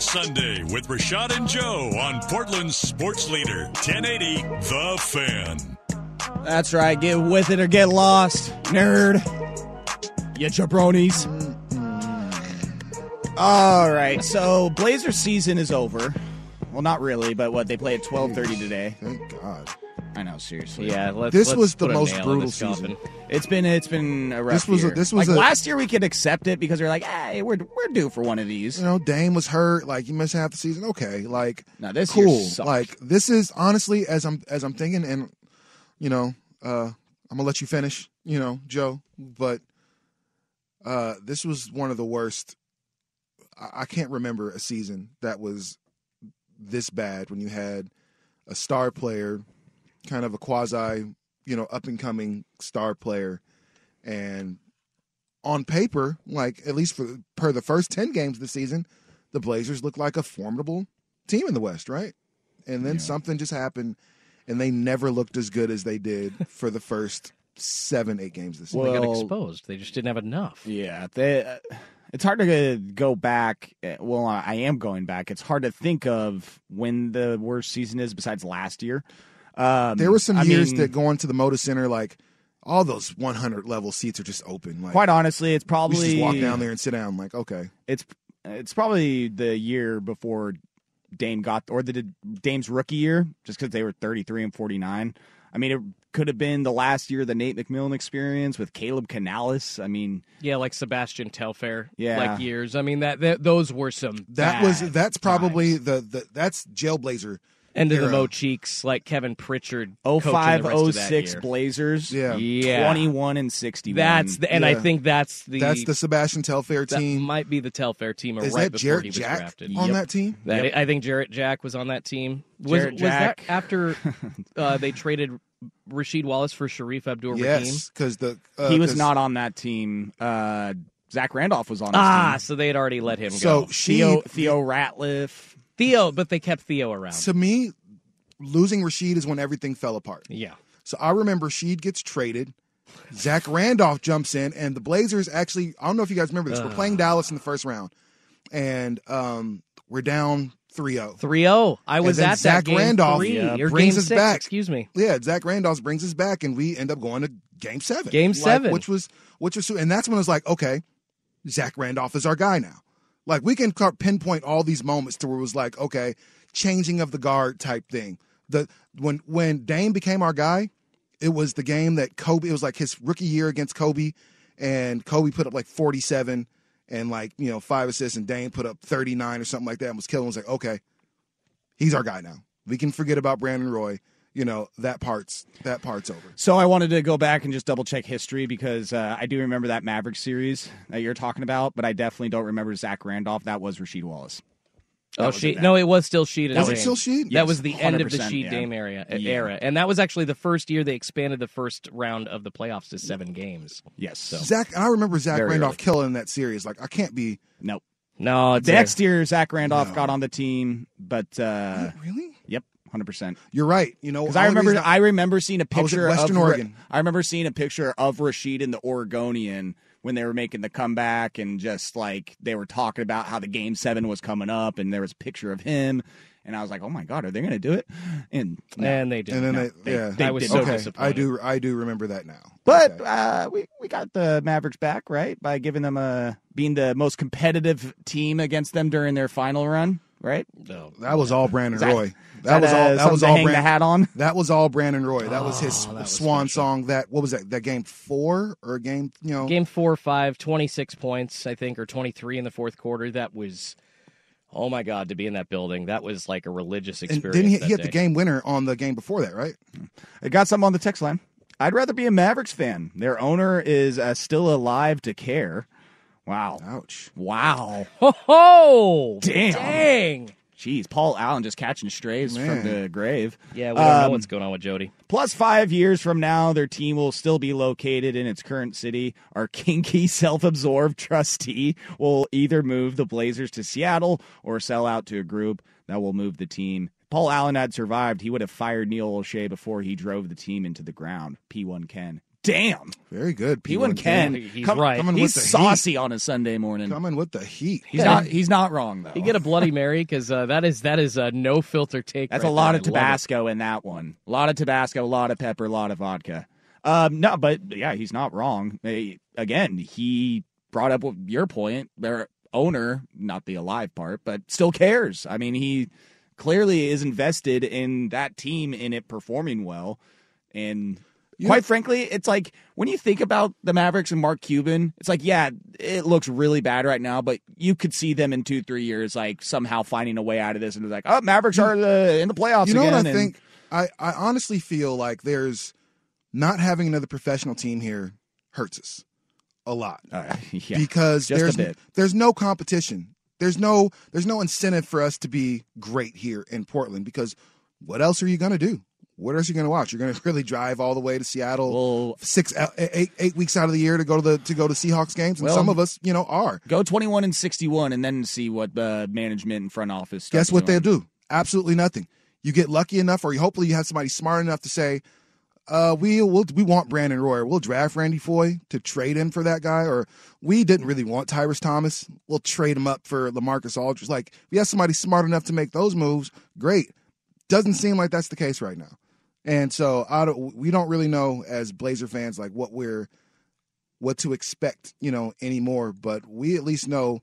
[SPEAKER 4] Sports Sunday with Rashad and Joe on Portland's Sports Leader, 1080 The Fan.
[SPEAKER 6] That's right. Get with it or get lost, nerd. You jabronis. All right. So Blazer season is over. Well, not really, but what they play at twelve thirty today.
[SPEAKER 5] Thank God.
[SPEAKER 6] I know, seriously.
[SPEAKER 7] Yeah, let's,
[SPEAKER 5] This
[SPEAKER 7] let's
[SPEAKER 5] was the most brutal season.
[SPEAKER 6] It's been it's been a rough
[SPEAKER 5] This was a- this was
[SPEAKER 6] like
[SPEAKER 5] a-
[SPEAKER 6] last year we could accept it because we are like, hey, we're we're due for one of these.
[SPEAKER 5] You know, Dame was hurt. Like you missed half the season. Okay, like
[SPEAKER 6] Now, this year
[SPEAKER 5] cool.
[SPEAKER 6] sucked.
[SPEAKER 5] Like this is honestly as I'm as I'm thinking, and you know, uh, I'm gonna let you finish. You know, Joe, but uh, this was one of the worst. I, I can't remember a season that was this bad when you had a star player, kind of a quasi, you know, up and coming star player, and on paper, like at least for per the first ten games of the season, the Blazers look like a formidable team in the West, right? And then something just happened, and they never looked as good as they did for the first seven, eight games this season.
[SPEAKER 7] they got exposed. They just didn't have enough.
[SPEAKER 6] Yeah, they, uh, it's hard to go back. uh, Well, I am going back. It's hard to think of when the worst season is besides last year. Um,
[SPEAKER 5] there were some
[SPEAKER 6] I
[SPEAKER 5] years
[SPEAKER 6] mean,
[SPEAKER 5] that going to the Moda Center, like all those 100 level seats are just open. Like
[SPEAKER 6] quite honestly, it's probably
[SPEAKER 5] should just walk down there and sit down. Like okay,
[SPEAKER 6] It's it's probably the year before Dame got or the Dame's rookie year, just because they were thirty three and forty nine. I mean, it could have been the last year of the Nate McMillan experience with Kaleb Canales. I mean,
[SPEAKER 7] Yeah, like Sebastian Telfair.
[SPEAKER 6] Yeah.
[SPEAKER 7] like years. I mean that, that those were some.
[SPEAKER 5] that
[SPEAKER 7] bad
[SPEAKER 5] was that's probably the, the that's Jailblazer.
[SPEAKER 7] End of the
[SPEAKER 5] era.
[SPEAKER 7] Mo Cheeks, like Kevin Pritchard.
[SPEAKER 6] Oh five
[SPEAKER 7] the rest
[SPEAKER 6] oh
[SPEAKER 7] of that
[SPEAKER 6] six. Blazers.
[SPEAKER 5] Yeah.
[SPEAKER 7] Yeah.
[SPEAKER 6] twenty one and sixty.
[SPEAKER 7] That's the, and I
[SPEAKER 5] Yeah.
[SPEAKER 7] think that's the
[SPEAKER 5] That's the Sebastian Telfair
[SPEAKER 7] that
[SPEAKER 5] team.
[SPEAKER 7] might be the Telfair team. Or
[SPEAKER 5] Is
[SPEAKER 7] right
[SPEAKER 5] that
[SPEAKER 7] before
[SPEAKER 5] Jarrett
[SPEAKER 7] he was
[SPEAKER 5] Jack
[SPEAKER 7] drafted.
[SPEAKER 5] on
[SPEAKER 6] Yep.
[SPEAKER 5] that team?
[SPEAKER 7] That,
[SPEAKER 6] Yep.
[SPEAKER 7] I think Jarrett Jack was on that team. Was,
[SPEAKER 6] Jarrett
[SPEAKER 7] was
[SPEAKER 6] Jack.
[SPEAKER 7] that after uh, they traded Rasheed Wallace for Sharif Abdul Rahim?
[SPEAKER 5] Yes, because the uh,
[SPEAKER 6] he was
[SPEAKER 5] 'cause-
[SPEAKER 6] not on that team. Uh, Zach Randolph was on. His
[SPEAKER 7] Ah,
[SPEAKER 6] team.
[SPEAKER 7] so they had already let him
[SPEAKER 5] So
[SPEAKER 7] go.
[SPEAKER 5] she
[SPEAKER 6] Theo Theo Ratliff.
[SPEAKER 7] Theo, but they kept Theo around.
[SPEAKER 5] to me, losing Rasheed is when everything fell apart.
[SPEAKER 7] yeah.
[SPEAKER 5] So I remember Sheed gets traded. Zach Randolph jumps in, and the Blazers actually, I don't know if you guys remember this, we're playing Dallas in the first round, and um, we're down 3 0.
[SPEAKER 7] 3 0. I was
[SPEAKER 5] and then
[SPEAKER 7] at
[SPEAKER 5] Zach
[SPEAKER 7] that game
[SPEAKER 5] Randolph
[SPEAKER 7] three, or
[SPEAKER 5] brings
[SPEAKER 7] game
[SPEAKER 5] us
[SPEAKER 7] six,
[SPEAKER 5] back.
[SPEAKER 7] Excuse me.
[SPEAKER 5] Yeah, Zach Randolph brings us back, and we end up going to game seven.
[SPEAKER 7] Game
[SPEAKER 5] Like,
[SPEAKER 7] seven.
[SPEAKER 5] which was which was, and that's when it was like, okay, Zach Randolph is our guy now. Like we can pinpoint all these moments to where it was like, okay, changing of the guard type thing. The when when Dame became our guy, it was the game that Kobe. It was like his rookie year against Kobe, and Kobe put up like forty seven and like you know five assists, and Dame put up thirty nine or something like that, and was killing. It was like, okay, he's our guy now. We can forget about Brandon Roy. You know that part's that part's over.
[SPEAKER 6] So I wanted to go back and just double check history because uh, I do remember that Maverick series that you're talking about, but I definitely don't remember Zach Randolph. That was Rasheed Wallace. That
[SPEAKER 7] Oh, she, no, it was still Sheed.
[SPEAKER 6] Was it still Sheed?
[SPEAKER 7] That
[SPEAKER 6] Yes,
[SPEAKER 7] was the end of the
[SPEAKER 6] 100%,
[SPEAKER 7] Sheed
[SPEAKER 6] yeah.
[SPEAKER 7] Dame area,
[SPEAKER 6] Yeah.
[SPEAKER 7] era, and that was actually the first year they expanded the first round of the playoffs to seven games.
[SPEAKER 6] Yes,
[SPEAKER 7] so
[SPEAKER 5] Zach, I remember Zach
[SPEAKER 7] Very
[SPEAKER 5] Randolph
[SPEAKER 7] early.
[SPEAKER 5] killing that series. Like I can't be.
[SPEAKER 6] Nope.
[SPEAKER 7] No, it's
[SPEAKER 6] Next year, Zach Randolph got on the team, but uh,
[SPEAKER 5] really,
[SPEAKER 6] yep, hundred percent.
[SPEAKER 5] You're right. You know,
[SPEAKER 6] Because I remember,
[SPEAKER 5] reason
[SPEAKER 6] I remember seeing a
[SPEAKER 5] I was at
[SPEAKER 6] picture
[SPEAKER 5] Western
[SPEAKER 6] of Ra-
[SPEAKER 5] Oregon.
[SPEAKER 6] I remember seeing a picture of Rasheed in the Oregonian when they were making the comeback, and just like they were talking about how the game seven was coming up, and there was a picture of him, and I was like, oh my god, are they going to do it? And no.
[SPEAKER 7] And they did.
[SPEAKER 5] And then
[SPEAKER 6] No,
[SPEAKER 5] they, yeah,
[SPEAKER 6] they
[SPEAKER 7] I was
[SPEAKER 6] did
[SPEAKER 7] so
[SPEAKER 5] okay.
[SPEAKER 7] disappointed.
[SPEAKER 5] I do, I do remember that now.
[SPEAKER 6] But uh, we we got the Mavericks back right by giving them a being the most competitive team against them during their final run, right?
[SPEAKER 7] No,
[SPEAKER 5] That was all Brandon
[SPEAKER 6] Is that-
[SPEAKER 5] Roy.
[SPEAKER 6] Is
[SPEAKER 5] That,
[SPEAKER 6] that,
[SPEAKER 5] was all. That was all
[SPEAKER 6] hang the
[SPEAKER 5] Brandon.
[SPEAKER 6] hat on?
[SPEAKER 5] That was all Brandon Roy. That was his
[SPEAKER 7] Oh, that was
[SPEAKER 5] swan song. That what was that? That game four or game? You know,
[SPEAKER 7] Game four, five, 26 points, I think, or 23 in the fourth quarter. That was, oh my God, to be in that building. That was like a religious
[SPEAKER 5] and
[SPEAKER 7] experience.
[SPEAKER 5] then he,
[SPEAKER 7] that
[SPEAKER 5] he hit the
[SPEAKER 7] day.
[SPEAKER 5] game winner on the game before that, right?
[SPEAKER 6] I got something on the text line. I'd rather be a Mavericks fan. Their owner is uh, still alive to care. Wow.
[SPEAKER 5] Ouch.
[SPEAKER 6] Wow.
[SPEAKER 7] Ho ho!
[SPEAKER 6] Damn.
[SPEAKER 7] Dang!
[SPEAKER 6] Jeez, Paul Allen just catching strays from the grave.
[SPEAKER 7] Yeah, we don't know
[SPEAKER 6] Um,
[SPEAKER 7] what's going on with Jody.
[SPEAKER 6] Plus, five years from now, their team will still be located in its current city. Our kinky, self absorbed trustee will either move the Blazers to Seattle or sell out to a group that will move the team. Paul Allen had survived. He would have fired Neil Olshey before he drove the team into the ground. P1 Ken. Damn.
[SPEAKER 5] Very good.
[SPEAKER 6] P1 Ken.
[SPEAKER 7] He's
[SPEAKER 6] Come-
[SPEAKER 7] right.
[SPEAKER 5] Coming
[SPEAKER 6] He's
[SPEAKER 5] with the
[SPEAKER 6] saucy on a Sunday morning.
[SPEAKER 5] Coming with the heat.
[SPEAKER 6] He's not. He's not wrong though.
[SPEAKER 7] You get a Bloody Mary because uh, that is that is a no filter take.
[SPEAKER 6] That's
[SPEAKER 7] right
[SPEAKER 6] a lot
[SPEAKER 7] there.
[SPEAKER 6] of
[SPEAKER 7] I love it.
[SPEAKER 6] Tabasco in that one. A lot of Tabasco, a lot of pepper, a lot of vodka. Um, no, but yeah, he's not wrong. Eh, Again, he brought up your point. Their owner, not the alive part, but still cares. I mean, he clearly is invested in that team in it performing well. And
[SPEAKER 5] You
[SPEAKER 6] quite
[SPEAKER 5] know-
[SPEAKER 6] frankly, it's like when you think about the Mavericks and Mark Cuban, it's like, yeah, it looks really bad right now, but you could see them in two, three years, like somehow finding a way out of this. And it's like, oh, Mavericks are the, in the playoffs
[SPEAKER 5] You know
[SPEAKER 6] again.
[SPEAKER 5] what I
[SPEAKER 6] and-
[SPEAKER 5] think? I, I honestly feel like there's not having another professional team here hurts us a lot
[SPEAKER 6] Uh, yeah,
[SPEAKER 5] because there's there's no competition. There's no there's no incentive for us to be great here in Portland because what else are you going to do? What else are you going to watch? You're going to really drive all the way to Seattle
[SPEAKER 6] Well-
[SPEAKER 5] six uh, eight eight weeks out of the year to go to the to go to Seahawks games, and
[SPEAKER 6] Well-
[SPEAKER 5] some of us, you know, are.
[SPEAKER 6] Go 21 and 61 and then see what the management and front office
[SPEAKER 5] Guess what
[SPEAKER 6] doing.
[SPEAKER 5] they'll do? Absolutely nothing. You get lucky enough, or you hopefully you have somebody smart enough to say, uh, we will we want Brandon Roy. We'll draft Randy Foye to trade him for that guy, or we didn't really want Tyrus Thomas. We'll trade him up for Lamarcus Aldridge. Like if you have somebody smart enough to make those moves, great. Doesn't seem like that's the case right now, and so I don't, we don't really know as Blazer fans like what we're what to expect, you know, anymore. But we at least know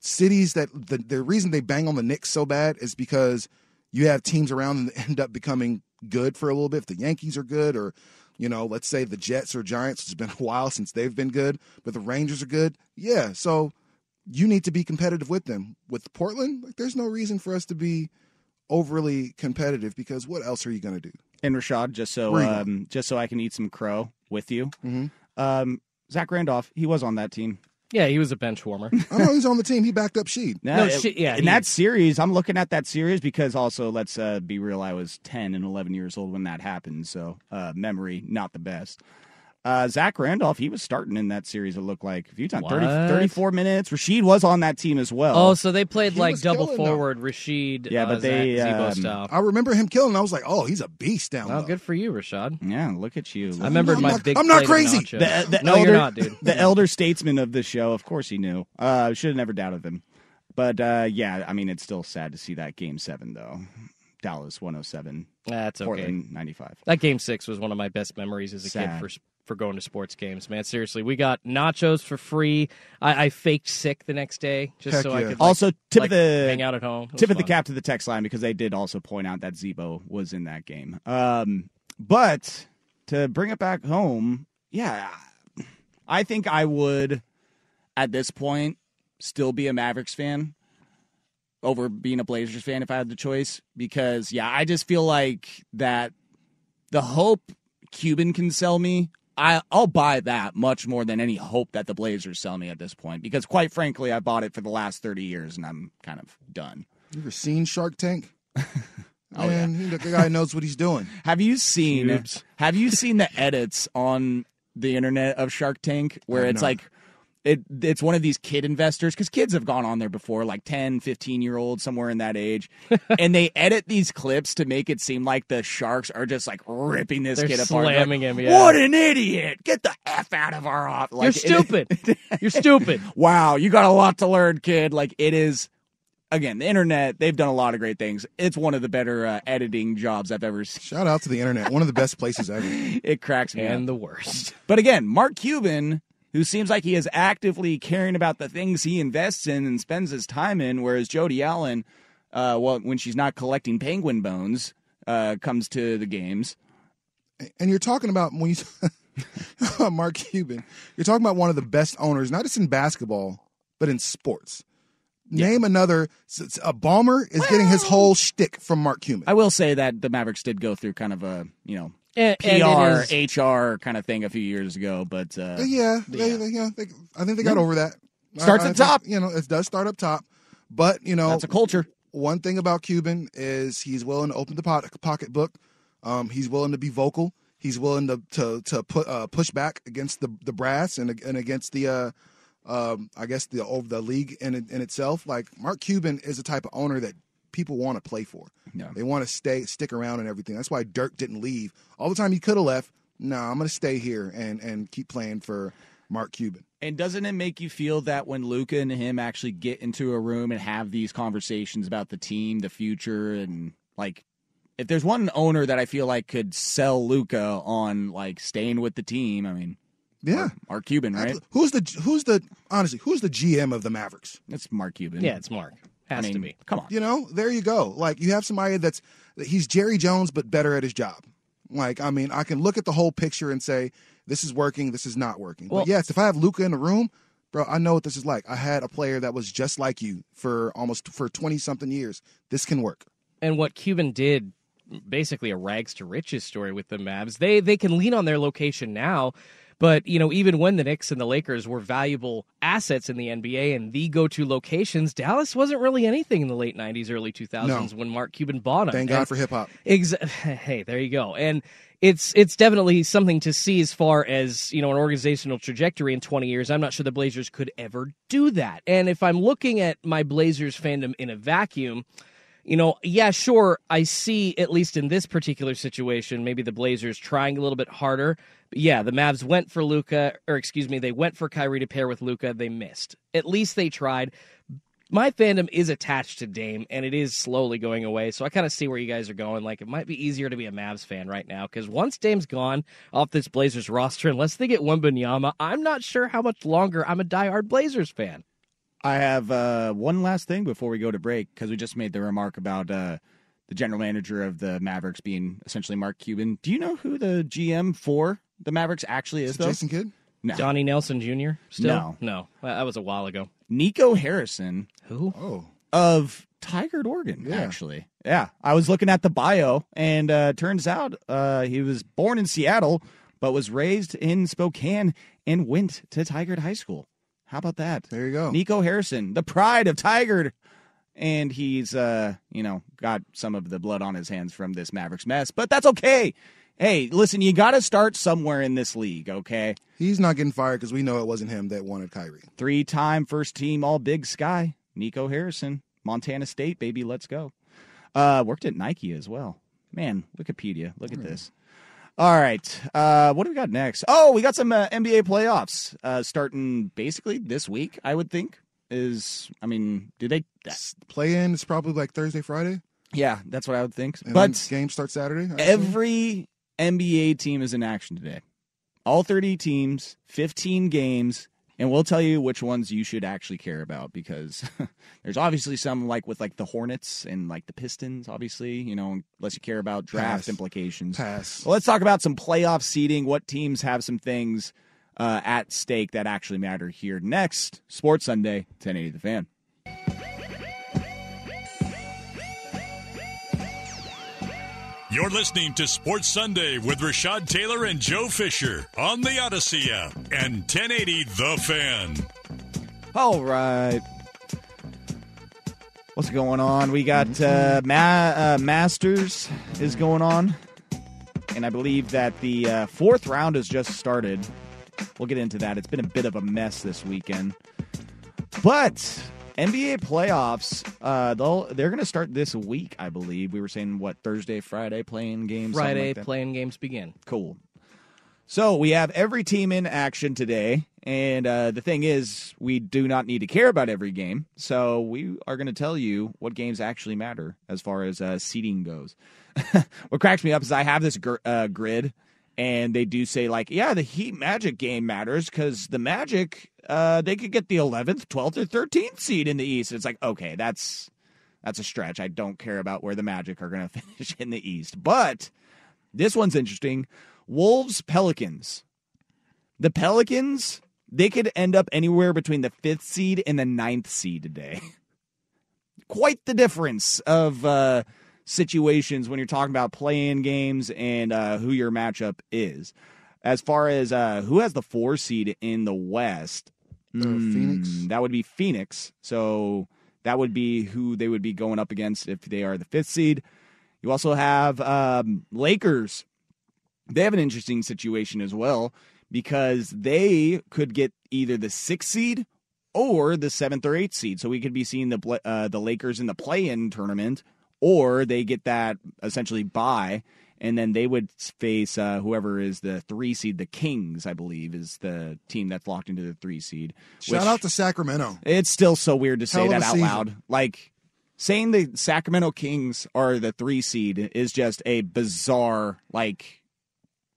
[SPEAKER 5] cities that the the reason they bang on the Knicks so bad is because you have teams around that end up becoming good for a little bit. If the Yankees are good, or you know, let's say the Jets or Giants, it's been a while since they've been good, but the Rangers are good. Yeah, so you need to be competitive with them. With Portland, like, there's no reason for us to be overly competitive because what else are you going to do?
[SPEAKER 6] And Rashad, just so um, just so I can eat some crow with you.
[SPEAKER 5] Mhm.
[SPEAKER 6] Um, Zach Randolph, he was on that team.
[SPEAKER 7] Yeah, he was a bench warmer.
[SPEAKER 5] I know he's on the team. He backed up Sheed.
[SPEAKER 6] No,
[SPEAKER 7] shit, yeah,
[SPEAKER 6] In
[SPEAKER 7] he-
[SPEAKER 6] that series, I'm looking at that series because also, let's uh, be real, I was 10 and 11 years old when that happened, so uh, memory not the best. Uh, Zach Randolph, he was starting in that series. It looked like a few times, 30, 34 minutes. Rasheed was on that team as well.
[SPEAKER 7] Oh, so they played
[SPEAKER 5] He
[SPEAKER 7] like
[SPEAKER 5] was
[SPEAKER 7] double
[SPEAKER 5] killing them.
[SPEAKER 7] forward, Rasheed.
[SPEAKER 6] Yeah,
[SPEAKER 7] uh,
[SPEAKER 6] but they,
[SPEAKER 7] Zach, Z-Bo
[SPEAKER 6] um,
[SPEAKER 7] style.
[SPEAKER 5] I remember him killing. I was like, oh, he's a beast down
[SPEAKER 7] Oh,
[SPEAKER 5] low.
[SPEAKER 7] good for you, Rashad.
[SPEAKER 6] yeah, look at you.
[SPEAKER 7] I remembered
[SPEAKER 5] I'm
[SPEAKER 7] my
[SPEAKER 5] not-
[SPEAKER 7] big.
[SPEAKER 5] I'm not
[SPEAKER 7] plate of
[SPEAKER 5] crazy.
[SPEAKER 7] nachos.
[SPEAKER 6] The, the
[SPEAKER 7] no,
[SPEAKER 6] elder,
[SPEAKER 7] you're not, dude.
[SPEAKER 6] The elder statesman of the show, of course he knew. Uh, should have never doubted him. But uh, yeah, I mean, it's still sad to see that game seven though. Dallas 107,
[SPEAKER 7] That's okay.
[SPEAKER 6] Portland 95.
[SPEAKER 7] That game six was one of my best memories as a
[SPEAKER 6] Sad.
[SPEAKER 7] kid for for going to sports games. Man, seriously, we got nachos for free. I, I faked sick the next day just
[SPEAKER 5] Heck
[SPEAKER 7] so I could like,
[SPEAKER 6] also, tip
[SPEAKER 7] like,
[SPEAKER 6] the
[SPEAKER 7] hang out at home.
[SPEAKER 6] Tip of the cap to the text line because they did also point out that Z-Bo was in that game. Um, but to bring it back home, yeah, I think I would at this point still be a Mavericks fan over being a Blazers fan if I had the choice because yeah, I just feel like that the hope Cuban can sell me. I, I'll buy that much more than any hope that the Blazers sell me at this point because, quite frankly, I bought it for the last 30 years and I'm kind of done.
[SPEAKER 5] You ever seen Shark Tank?
[SPEAKER 6] Oh,
[SPEAKER 5] Man, he, the guy knows what he's doing.
[SPEAKER 6] Have you seen
[SPEAKER 7] Cubes.
[SPEAKER 6] Have you seen the edits on the internet of Shark Tank where it's
[SPEAKER 5] not.
[SPEAKER 6] like it it's one of these kid investors cuz kids have gone on there before like 10, 15 year old somewhere in that age and they edit these clips to make it seem like the sharks are just like ripping this
[SPEAKER 7] They're
[SPEAKER 6] kid apart. They're
[SPEAKER 7] slamming
[SPEAKER 6] like,
[SPEAKER 7] him, yeah.
[SPEAKER 6] What an idiot. Get the f out of our office.
[SPEAKER 7] You're stupid. You're stupid.
[SPEAKER 6] wow, you got a lot to learn, kid. Like it is. Again, the internet, they've done a lot of great things. It's one of the better uh, editing jobs I've ever seen.
[SPEAKER 5] Shout out to the internet. One of the best places ever.
[SPEAKER 6] It cracks me up.
[SPEAKER 7] And the worst.
[SPEAKER 6] But again, Mark Cuban, who seems like he is actively caring about the things he invests in and spends his time in, whereas Jody Allen, uh, well, when she's not collecting penguin bones, uh, comes to the games.
[SPEAKER 5] And you're talking about when you Mark Cuban, you're talking about one of the best owners, not just in basketball, but in sports. Name another. A Ballmer is getting his whole shtick from Mark Cuban.
[SPEAKER 6] I will say that the Mavericks did go through kind of a, you know,
[SPEAKER 7] And- and it
[SPEAKER 6] PR, HR kind of thing a few years ago, but uh,
[SPEAKER 5] Uh, yeah, they, they- yeah, they, I think they got
[SPEAKER 6] Yeah.
[SPEAKER 5] over that.
[SPEAKER 6] Starts
[SPEAKER 5] I- I
[SPEAKER 6] at
[SPEAKER 5] think,
[SPEAKER 6] top.
[SPEAKER 5] You know, it does start up top, but you know,
[SPEAKER 6] that's a culture.
[SPEAKER 5] one thing about Cuban is he's willing to open the pot, pocketbook. Um, he's willing to be vocal. He's willing to to to put uh, push back against the the brass and and against the uh, um, I guess the over the league in in itself. Like Mark Cuban is the type of owner that people want to play for.
[SPEAKER 6] Yeah.
[SPEAKER 5] They want to stay stick around and everything. That's why Dirk didn't leave. All the time he could have left. No, I'm going to stay here and and keep playing for Mark Cuban.
[SPEAKER 6] And doesn't it make you feel that when Luka and him actually get into a room and have these conversations about the team, the future, and like, if there's one owner that I feel like could sell Luka on like staying with the team, I mean,
[SPEAKER 5] Yeah.
[SPEAKER 6] Mark Cuban, right?
[SPEAKER 5] Who's the who's the honestly who's the GM of the Mavericks?
[SPEAKER 6] It's Mark Cuban.
[SPEAKER 7] Yeah, it's Mark. Has
[SPEAKER 6] I mean,
[SPEAKER 7] to be.
[SPEAKER 6] Come on.
[SPEAKER 5] You know, there you go. Like you have somebody that's he's Jerry Jones but better at his job. Like I mean, I can look at the whole picture and say this is working, this is not working.
[SPEAKER 7] Well-
[SPEAKER 5] but yes, if I have Luka in the room, bro, I know what this is like. I had a player that was just like you for almost for twenty something years. This can work.
[SPEAKER 7] and what Cuban did basically a rags to riches story with the Mavs. They they can lean on their location now, but you know even when the Knicks and the Lakers were valuable assets in the NBA and the go-to locations, Dallas wasn't really anything in the late 90s early 2000s when Mark Cuban bought them.
[SPEAKER 5] Thank
[SPEAKER 7] And-
[SPEAKER 5] God for hip hop.
[SPEAKER 7] Exa- hey, there you go. And it's it's definitely something to see as far as you know an organizational trajectory in 20 years. I'm not sure the Blazers could ever do that. And if I'm looking at my Blazers fandom in a vacuum, you know, yeah, sure, I see at least in this particular situation, maybe the Blazers trying a little bit harder. But yeah, the Mavs went for Luka, or excuse me, they went for Kyrie to pair with Luka. They missed. At least they tried my fandom is attached to Dame, and it is slowly going away. So I kind of see where you guys are going. Like, it might be easier to be a Mavs fan right now because once Dame's gone off this Blazers roster, unless they get Wembanyama, I'm not sure how much longer I'm a diehard Blazers fan.
[SPEAKER 6] I have uh, one last thing before we go to break because we just made the remark about uh, the general manager of the Mavericks being essentially Mark Cuban. Do you know who the GM for the Mavericks actually is?
[SPEAKER 5] Is
[SPEAKER 6] though?
[SPEAKER 5] Jason Kidd?
[SPEAKER 6] No.
[SPEAKER 7] Donnie Nelson Jr. Still
[SPEAKER 6] No.
[SPEAKER 7] no, that was a while ago.
[SPEAKER 6] Nico Harrison
[SPEAKER 7] Who?
[SPEAKER 5] Oh.
[SPEAKER 6] of Tigard, Oregon.
[SPEAKER 5] Yeah.
[SPEAKER 6] Actually, yeah. I was looking at the bio, and uh, turns out uh, he was born in Seattle, but was raised in Spokane and went to Tigard High School. How about that?
[SPEAKER 5] There you go.
[SPEAKER 6] Nico Harrison, the pride of Tigard. and he's uh, you know, got some of the blood on his hands from this Mavericks mess, but that's okay. Hey, listen, you got to start somewhere in this league, okay?
[SPEAKER 5] He's not getting fired because we know it wasn't him that wanted Kyrie.
[SPEAKER 6] Three-time first team All Big Sky, Nico Harrison, Montana State, baby, let's go. Uh, worked at Nike as well. Man, Wikipedia, look at this. All right. Uh, what do we got next? Oh, we got some uh, NBA playoffs uh, starting basically this week, I would think. Is, I mean, do they
[SPEAKER 5] play in? It's probably like Thursday, Friday.
[SPEAKER 6] Yeah, that's what I would think.
[SPEAKER 5] And
[SPEAKER 6] but
[SPEAKER 5] game starts Saturday. I assume?
[SPEAKER 6] every NBA team is in action today. All 30 teams, 15 games, and we'll tell you which ones you should actually care about because there's obviously some like with like the Hornets and like the Pistons, obviously, you know, unless you care about draft
[SPEAKER 5] Pass.
[SPEAKER 6] implications.
[SPEAKER 5] Pass.
[SPEAKER 6] Well, let's talk about some playoff seeding, what teams have some things uh, at stake that actually matter here next. Sports Sunday, 1080 The Fan.
[SPEAKER 4] You're listening to Sports Sunday with Rashad Taylor and Joe Fisher on the Odyssey app and 1080 The Fan.
[SPEAKER 6] All right. What's going on? We got uh, Ma- uh, Masters is going on, and I believe that the uh, fourth round has just started. We'll get into that. It's been a bit of a mess this weekend, but NBA playoffs uh, they'll they're going to start this week. I believe we were saying what Thursday, Friday playing games.
[SPEAKER 7] Friday
[SPEAKER 6] like
[SPEAKER 7] playing games begin.
[SPEAKER 6] Cool. So we have every team in action today, and uh, the thing is, we do not need to care about every game. So we are going to tell you what games actually matter as far as uh, seeding goes. what cracks me up is I have this gr- uh, grid, and they do say like, yeah, the Heat Magic game matters because the Magic uh, they could get the 11th, 12th, or 13th seed in the East. It's like, okay, that's that's a stretch. I don't care about where the Magic are going to finish in the East, but this one's interesting. Wolves Pelicans. The Pelicans, they could end up anywhere between the fifth seed and the ninth seed today. Quite the difference of uh, situations when you're talking about playing games and uh, who your matchup is. As far as uh, who has the four seed in the West,
[SPEAKER 5] Phoenix.
[SPEAKER 6] mm, that would be Phoenix. So that would be who they would be going up against if they are the fifth seed. You also have um, Lakers. They have an interesting situation as well because they could get either the sixth seed or the seventh or eighth seed. So we could be seeing the uh, the Lakers in the play-in tournament, or they get that essentially bye, and then they would face uh, whoever is the three seed. The Kings, I believe, is the team that's locked into the three seed.
[SPEAKER 5] Shout out to Sacramento.
[SPEAKER 6] it's still so weird to say
[SPEAKER 5] Hell of
[SPEAKER 6] that out
[SPEAKER 5] season.
[SPEAKER 6] loud. Like saying the Sacramento Kings are the three seed is just a bizarre like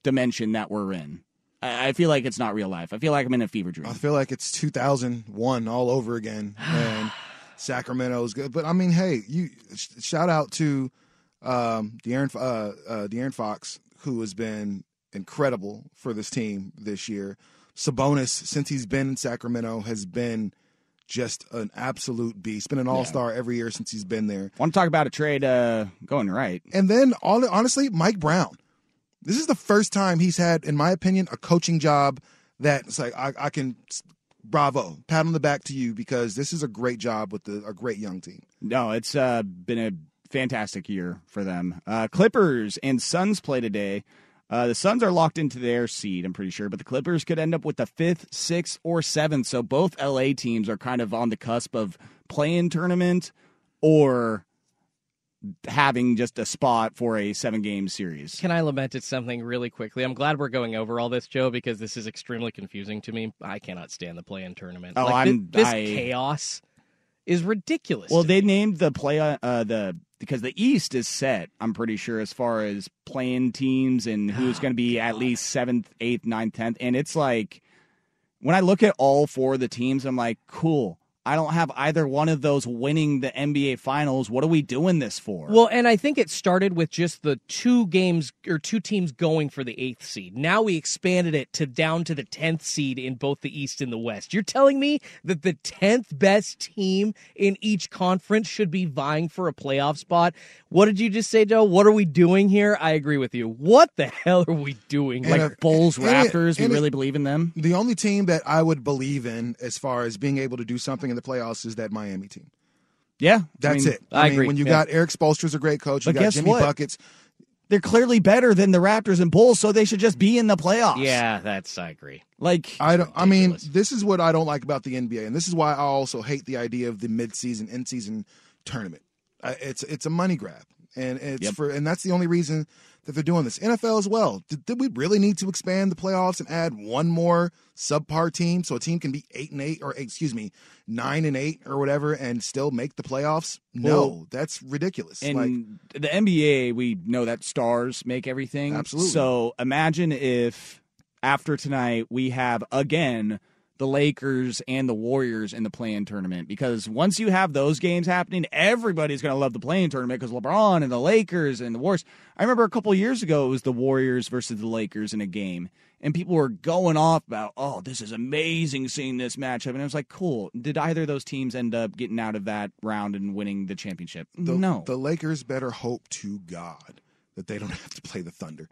[SPEAKER 6] dimension that we're in. I, I feel like it's not real life. I feel like I'm in a fever dream.
[SPEAKER 5] I feel like it's 2001 all over again, and Sacramento's good. But I mean, hey, you sh- shout out to um, De'Aaron, uh, uh, De'Aaron Fox, who has been incredible for this team this year. Sabonis, since he's been in Sacramento, has been just an absolute beast. Been an all star every year since he's been there.
[SPEAKER 6] Want to talk about a trade uh, going right?
[SPEAKER 5] And then, all, honestly, Mike Brown. This is the first time he's had, in my opinion, a coaching job that it's like I, I can bravo, pat on the back to you because this is a great job with the, a great young team.
[SPEAKER 6] No, it's uh, been a fantastic year for them. Uh, Clippers and Suns play today. Uh, the Suns are locked into their seed, I'm pretty sure, but the Clippers could end up with the fifth, sixth, or seventh. So both LA teams are kind of on the cusp of playing tournament or having just a spot for a seven game series.
[SPEAKER 7] Can I lament at something really quickly? I'm glad we're going over all this, Joe, because this is extremely confusing to me. I cannot stand the play-in tournament.
[SPEAKER 6] Oh,
[SPEAKER 7] Like,
[SPEAKER 6] I'm-
[SPEAKER 7] this
[SPEAKER 6] I-
[SPEAKER 7] chaos is ridiculous.
[SPEAKER 6] Well, they named the play uh, the because the East is set. I'm pretty sure as far as playing teams and who's going to be at least seventh, eighth, ninth, tenth, and it's like when I look at all four of the teams, I'm like, cool. I don't have either one of those winning the NBA Finals. What are we doing this for?
[SPEAKER 7] Well, and I think it started with just the two games or two teams going for the eighth seed. Now we expanded it to down to the tenth seed in both the East and the West. You're telling me that the tenth best team in each conference should be vying for a playoff spot? What did you just say, Joe? What are we doing here? I agree with you. What the hell are we doing?
[SPEAKER 5] And
[SPEAKER 6] like
[SPEAKER 5] if-
[SPEAKER 6] Bulls,
[SPEAKER 5] and it-
[SPEAKER 6] Raptors, we
[SPEAKER 5] and it-
[SPEAKER 6] really believe in them.
[SPEAKER 5] The only team that I would believe in as far as being able to do something in the playoffs is that Miami team.
[SPEAKER 6] Yeah,
[SPEAKER 5] That's
[SPEAKER 6] mean,
[SPEAKER 5] it. I, mean, when you got Erik Spoelstra's a great coach, you
[SPEAKER 6] But
[SPEAKER 5] got Jimmy
[SPEAKER 6] what?
[SPEAKER 5] Buckets.
[SPEAKER 6] They're clearly better than the Raptors and Bulls, so they should just be in the playoffs.
[SPEAKER 7] Yeah, that's I agree.
[SPEAKER 6] Like
[SPEAKER 5] I don't. I mean, this is what I don't like about the NBA, and this is why I also hate the idea of the mid-season, in-season tournament. Uh, it's it's a money grab, and it's
[SPEAKER 6] Yep.
[SPEAKER 5] for, and that's the only reason that they're doing this. NFL as well. Did, did we really need to expand the playoffs and add one more subpar team so a team can be eight and eight, or excuse me, nine and eight, or whatever, and still make the playoffs? No,
[SPEAKER 6] Well,
[SPEAKER 5] that's ridiculous.
[SPEAKER 6] And
[SPEAKER 5] like,
[SPEAKER 6] the NBA, we know that stars make everything.
[SPEAKER 5] Absolutely.
[SPEAKER 6] So imagine if after tonight we have again the Lakers and the Warriors in the play-in tournament because once you have those games happening, everybody's going to love the play-in tournament because LeBron and the Lakers and the Warriors. I remember a couple years ago it was the Warriors versus the Lakers in a game. And people were going off about, oh, this is amazing seeing this matchup. And I was like, cool. Did either of those teams end up getting out of that round and winning the championship?
[SPEAKER 5] the,
[SPEAKER 6] no.
[SPEAKER 5] the Lakers better hope to God that they don't have to play the Thunder.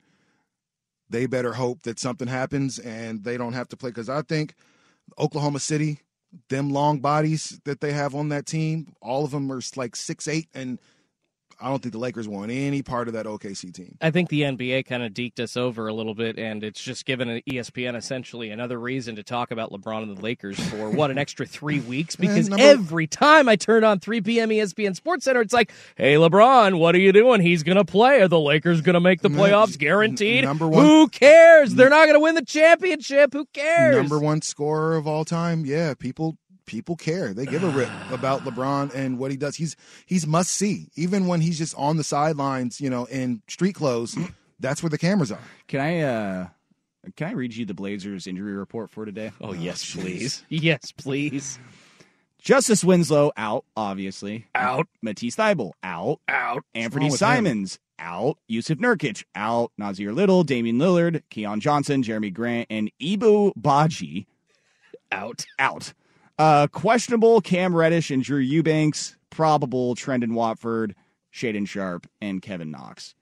[SPEAKER 5] They better hope that something happens and they don't have to play because I think Oklahoma City, them long bodies that they have on that team, all of them are like six eight, and I don't think the Lakers want any part of that OKC team.
[SPEAKER 7] I think the NBA kind of deked us over a little bit, and it's just given ESPN essentially another reason to talk about LeBron and the Lakers for what an extra three weeks. Because
[SPEAKER 5] number-
[SPEAKER 7] every time I turn on 3 p.m. ESPN Sports Center, it's like, "Hey, LeBron, what are you doing? He's gonna play. Are the Lakers gonna make the playoffs? Guaranteed.
[SPEAKER 5] number one-
[SPEAKER 7] Who cares? They're not gonna win the championship. Who cares?
[SPEAKER 5] Number one scorer of all time. Yeah, people people care. They give a rip about LeBron and what he does. He's he's must see. Even when he's just on the sidelines, you know, in street clothes, that's where the cameras are.
[SPEAKER 6] Can I uh can I read you the Blazers injury report for today?
[SPEAKER 7] Oh, yes, please. Yes, please.
[SPEAKER 6] Justice Winslow out, obviously.
[SPEAKER 7] Out.
[SPEAKER 6] Matisse Thybulle out.
[SPEAKER 7] Out.
[SPEAKER 6] Anthony
[SPEAKER 5] wrong with him?
[SPEAKER 6] Simons out. Jusuf Nurkic out. Nassir Little, Damian Lillard, Keon Johnson, Jerami Grant, and Ibou Badji
[SPEAKER 7] Out.
[SPEAKER 6] out. Uh, questionable Cam Reddish and Drew Eubanks. Probable Trendon Watford, Shaedon Sharpe, and Kevin Knox.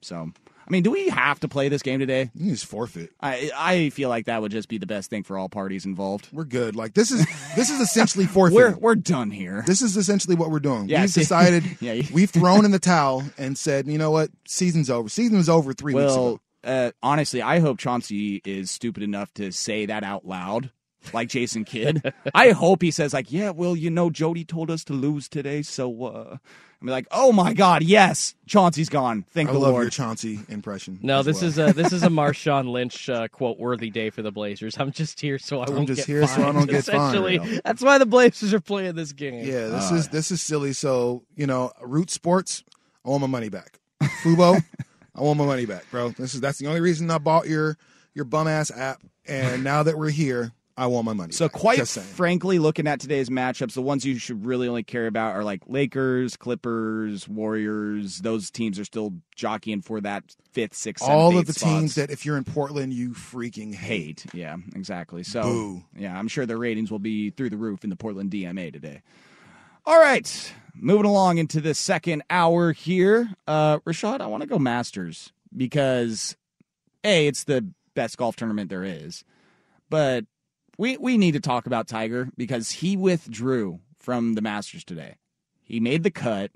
[SPEAKER 6] So, I mean, do we have to play this game today?
[SPEAKER 5] You just forfeit.
[SPEAKER 6] I I feel like that would just be the best thing for all parties involved.
[SPEAKER 5] We're good. Like this is this is essentially forfeit.
[SPEAKER 6] We're we're done here.
[SPEAKER 5] This is essentially what we're doing.
[SPEAKER 6] Yeah,
[SPEAKER 5] we've
[SPEAKER 6] see-
[SPEAKER 5] decided
[SPEAKER 6] Yeah, you-
[SPEAKER 5] we've thrown in the towel and said, you know what, season's over. Season was over three weeks ago.
[SPEAKER 6] Well, uh, honestly, I hope Chauncey is stupid enough to say that out loud, like Jason Kidd. I hope he says like, "Yeah, well, you know, Jody told us to lose today, so." uh I'm like, "Oh my God, yes, Chauncey's gone. Thank
[SPEAKER 5] I
[SPEAKER 6] the
[SPEAKER 5] love
[SPEAKER 6] Lord."
[SPEAKER 5] your Chauncey impression.
[SPEAKER 7] No, this
[SPEAKER 5] well.
[SPEAKER 7] is a this is a Marshawn Lynch uh, quote worthy day for the Blazers. I'm just here so I won't get a big one.
[SPEAKER 5] I'm
[SPEAKER 7] won't
[SPEAKER 5] just
[SPEAKER 7] get
[SPEAKER 5] here so I don't get fined.
[SPEAKER 7] essentially. That's why the Blazers are playing this game.
[SPEAKER 5] Yeah, this is this is silly. So you know, Root Sports, I want my money back. Fubo, I want my money back, bro. This is that's the only reason I bought your your bum ass app. And now that we're here, I want my money.
[SPEAKER 6] So
[SPEAKER 5] back.
[SPEAKER 6] quite frankly, looking at today's matchups, the ones you should really only care about are like Lakers, Clippers, Warriors. Those teams are still jockeying for that fifth, sixth, seventh,
[SPEAKER 5] all of the
[SPEAKER 6] spots.
[SPEAKER 5] teams that if you're in Portland, you freaking hate.
[SPEAKER 6] hate. Yeah, exactly. So,
[SPEAKER 5] Boo.
[SPEAKER 6] yeah, I'm sure their ratings will be through the roof in the Portland DMA today. All right, moving along into the second hour here. Uh, Rashad, I want to go Masters because a it's the best golf tournament there is, but we we need to talk about Tiger because he withdrew from the Masters today. He made the cut,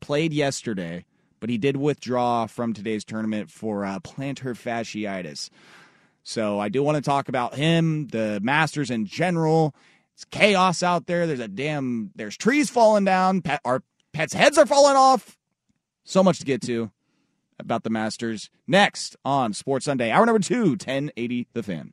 [SPEAKER 6] played yesterday, but he did withdraw from today's tournament for uh, plantar fasciitis. So I do want to talk about him, the Masters in general. It's chaos out there. There's a damn. There's trees falling down. Pet, our pets' heads are falling off. So much to get to about the Masters. Next on Sports Sunday, hour number two, 1080 The Fan.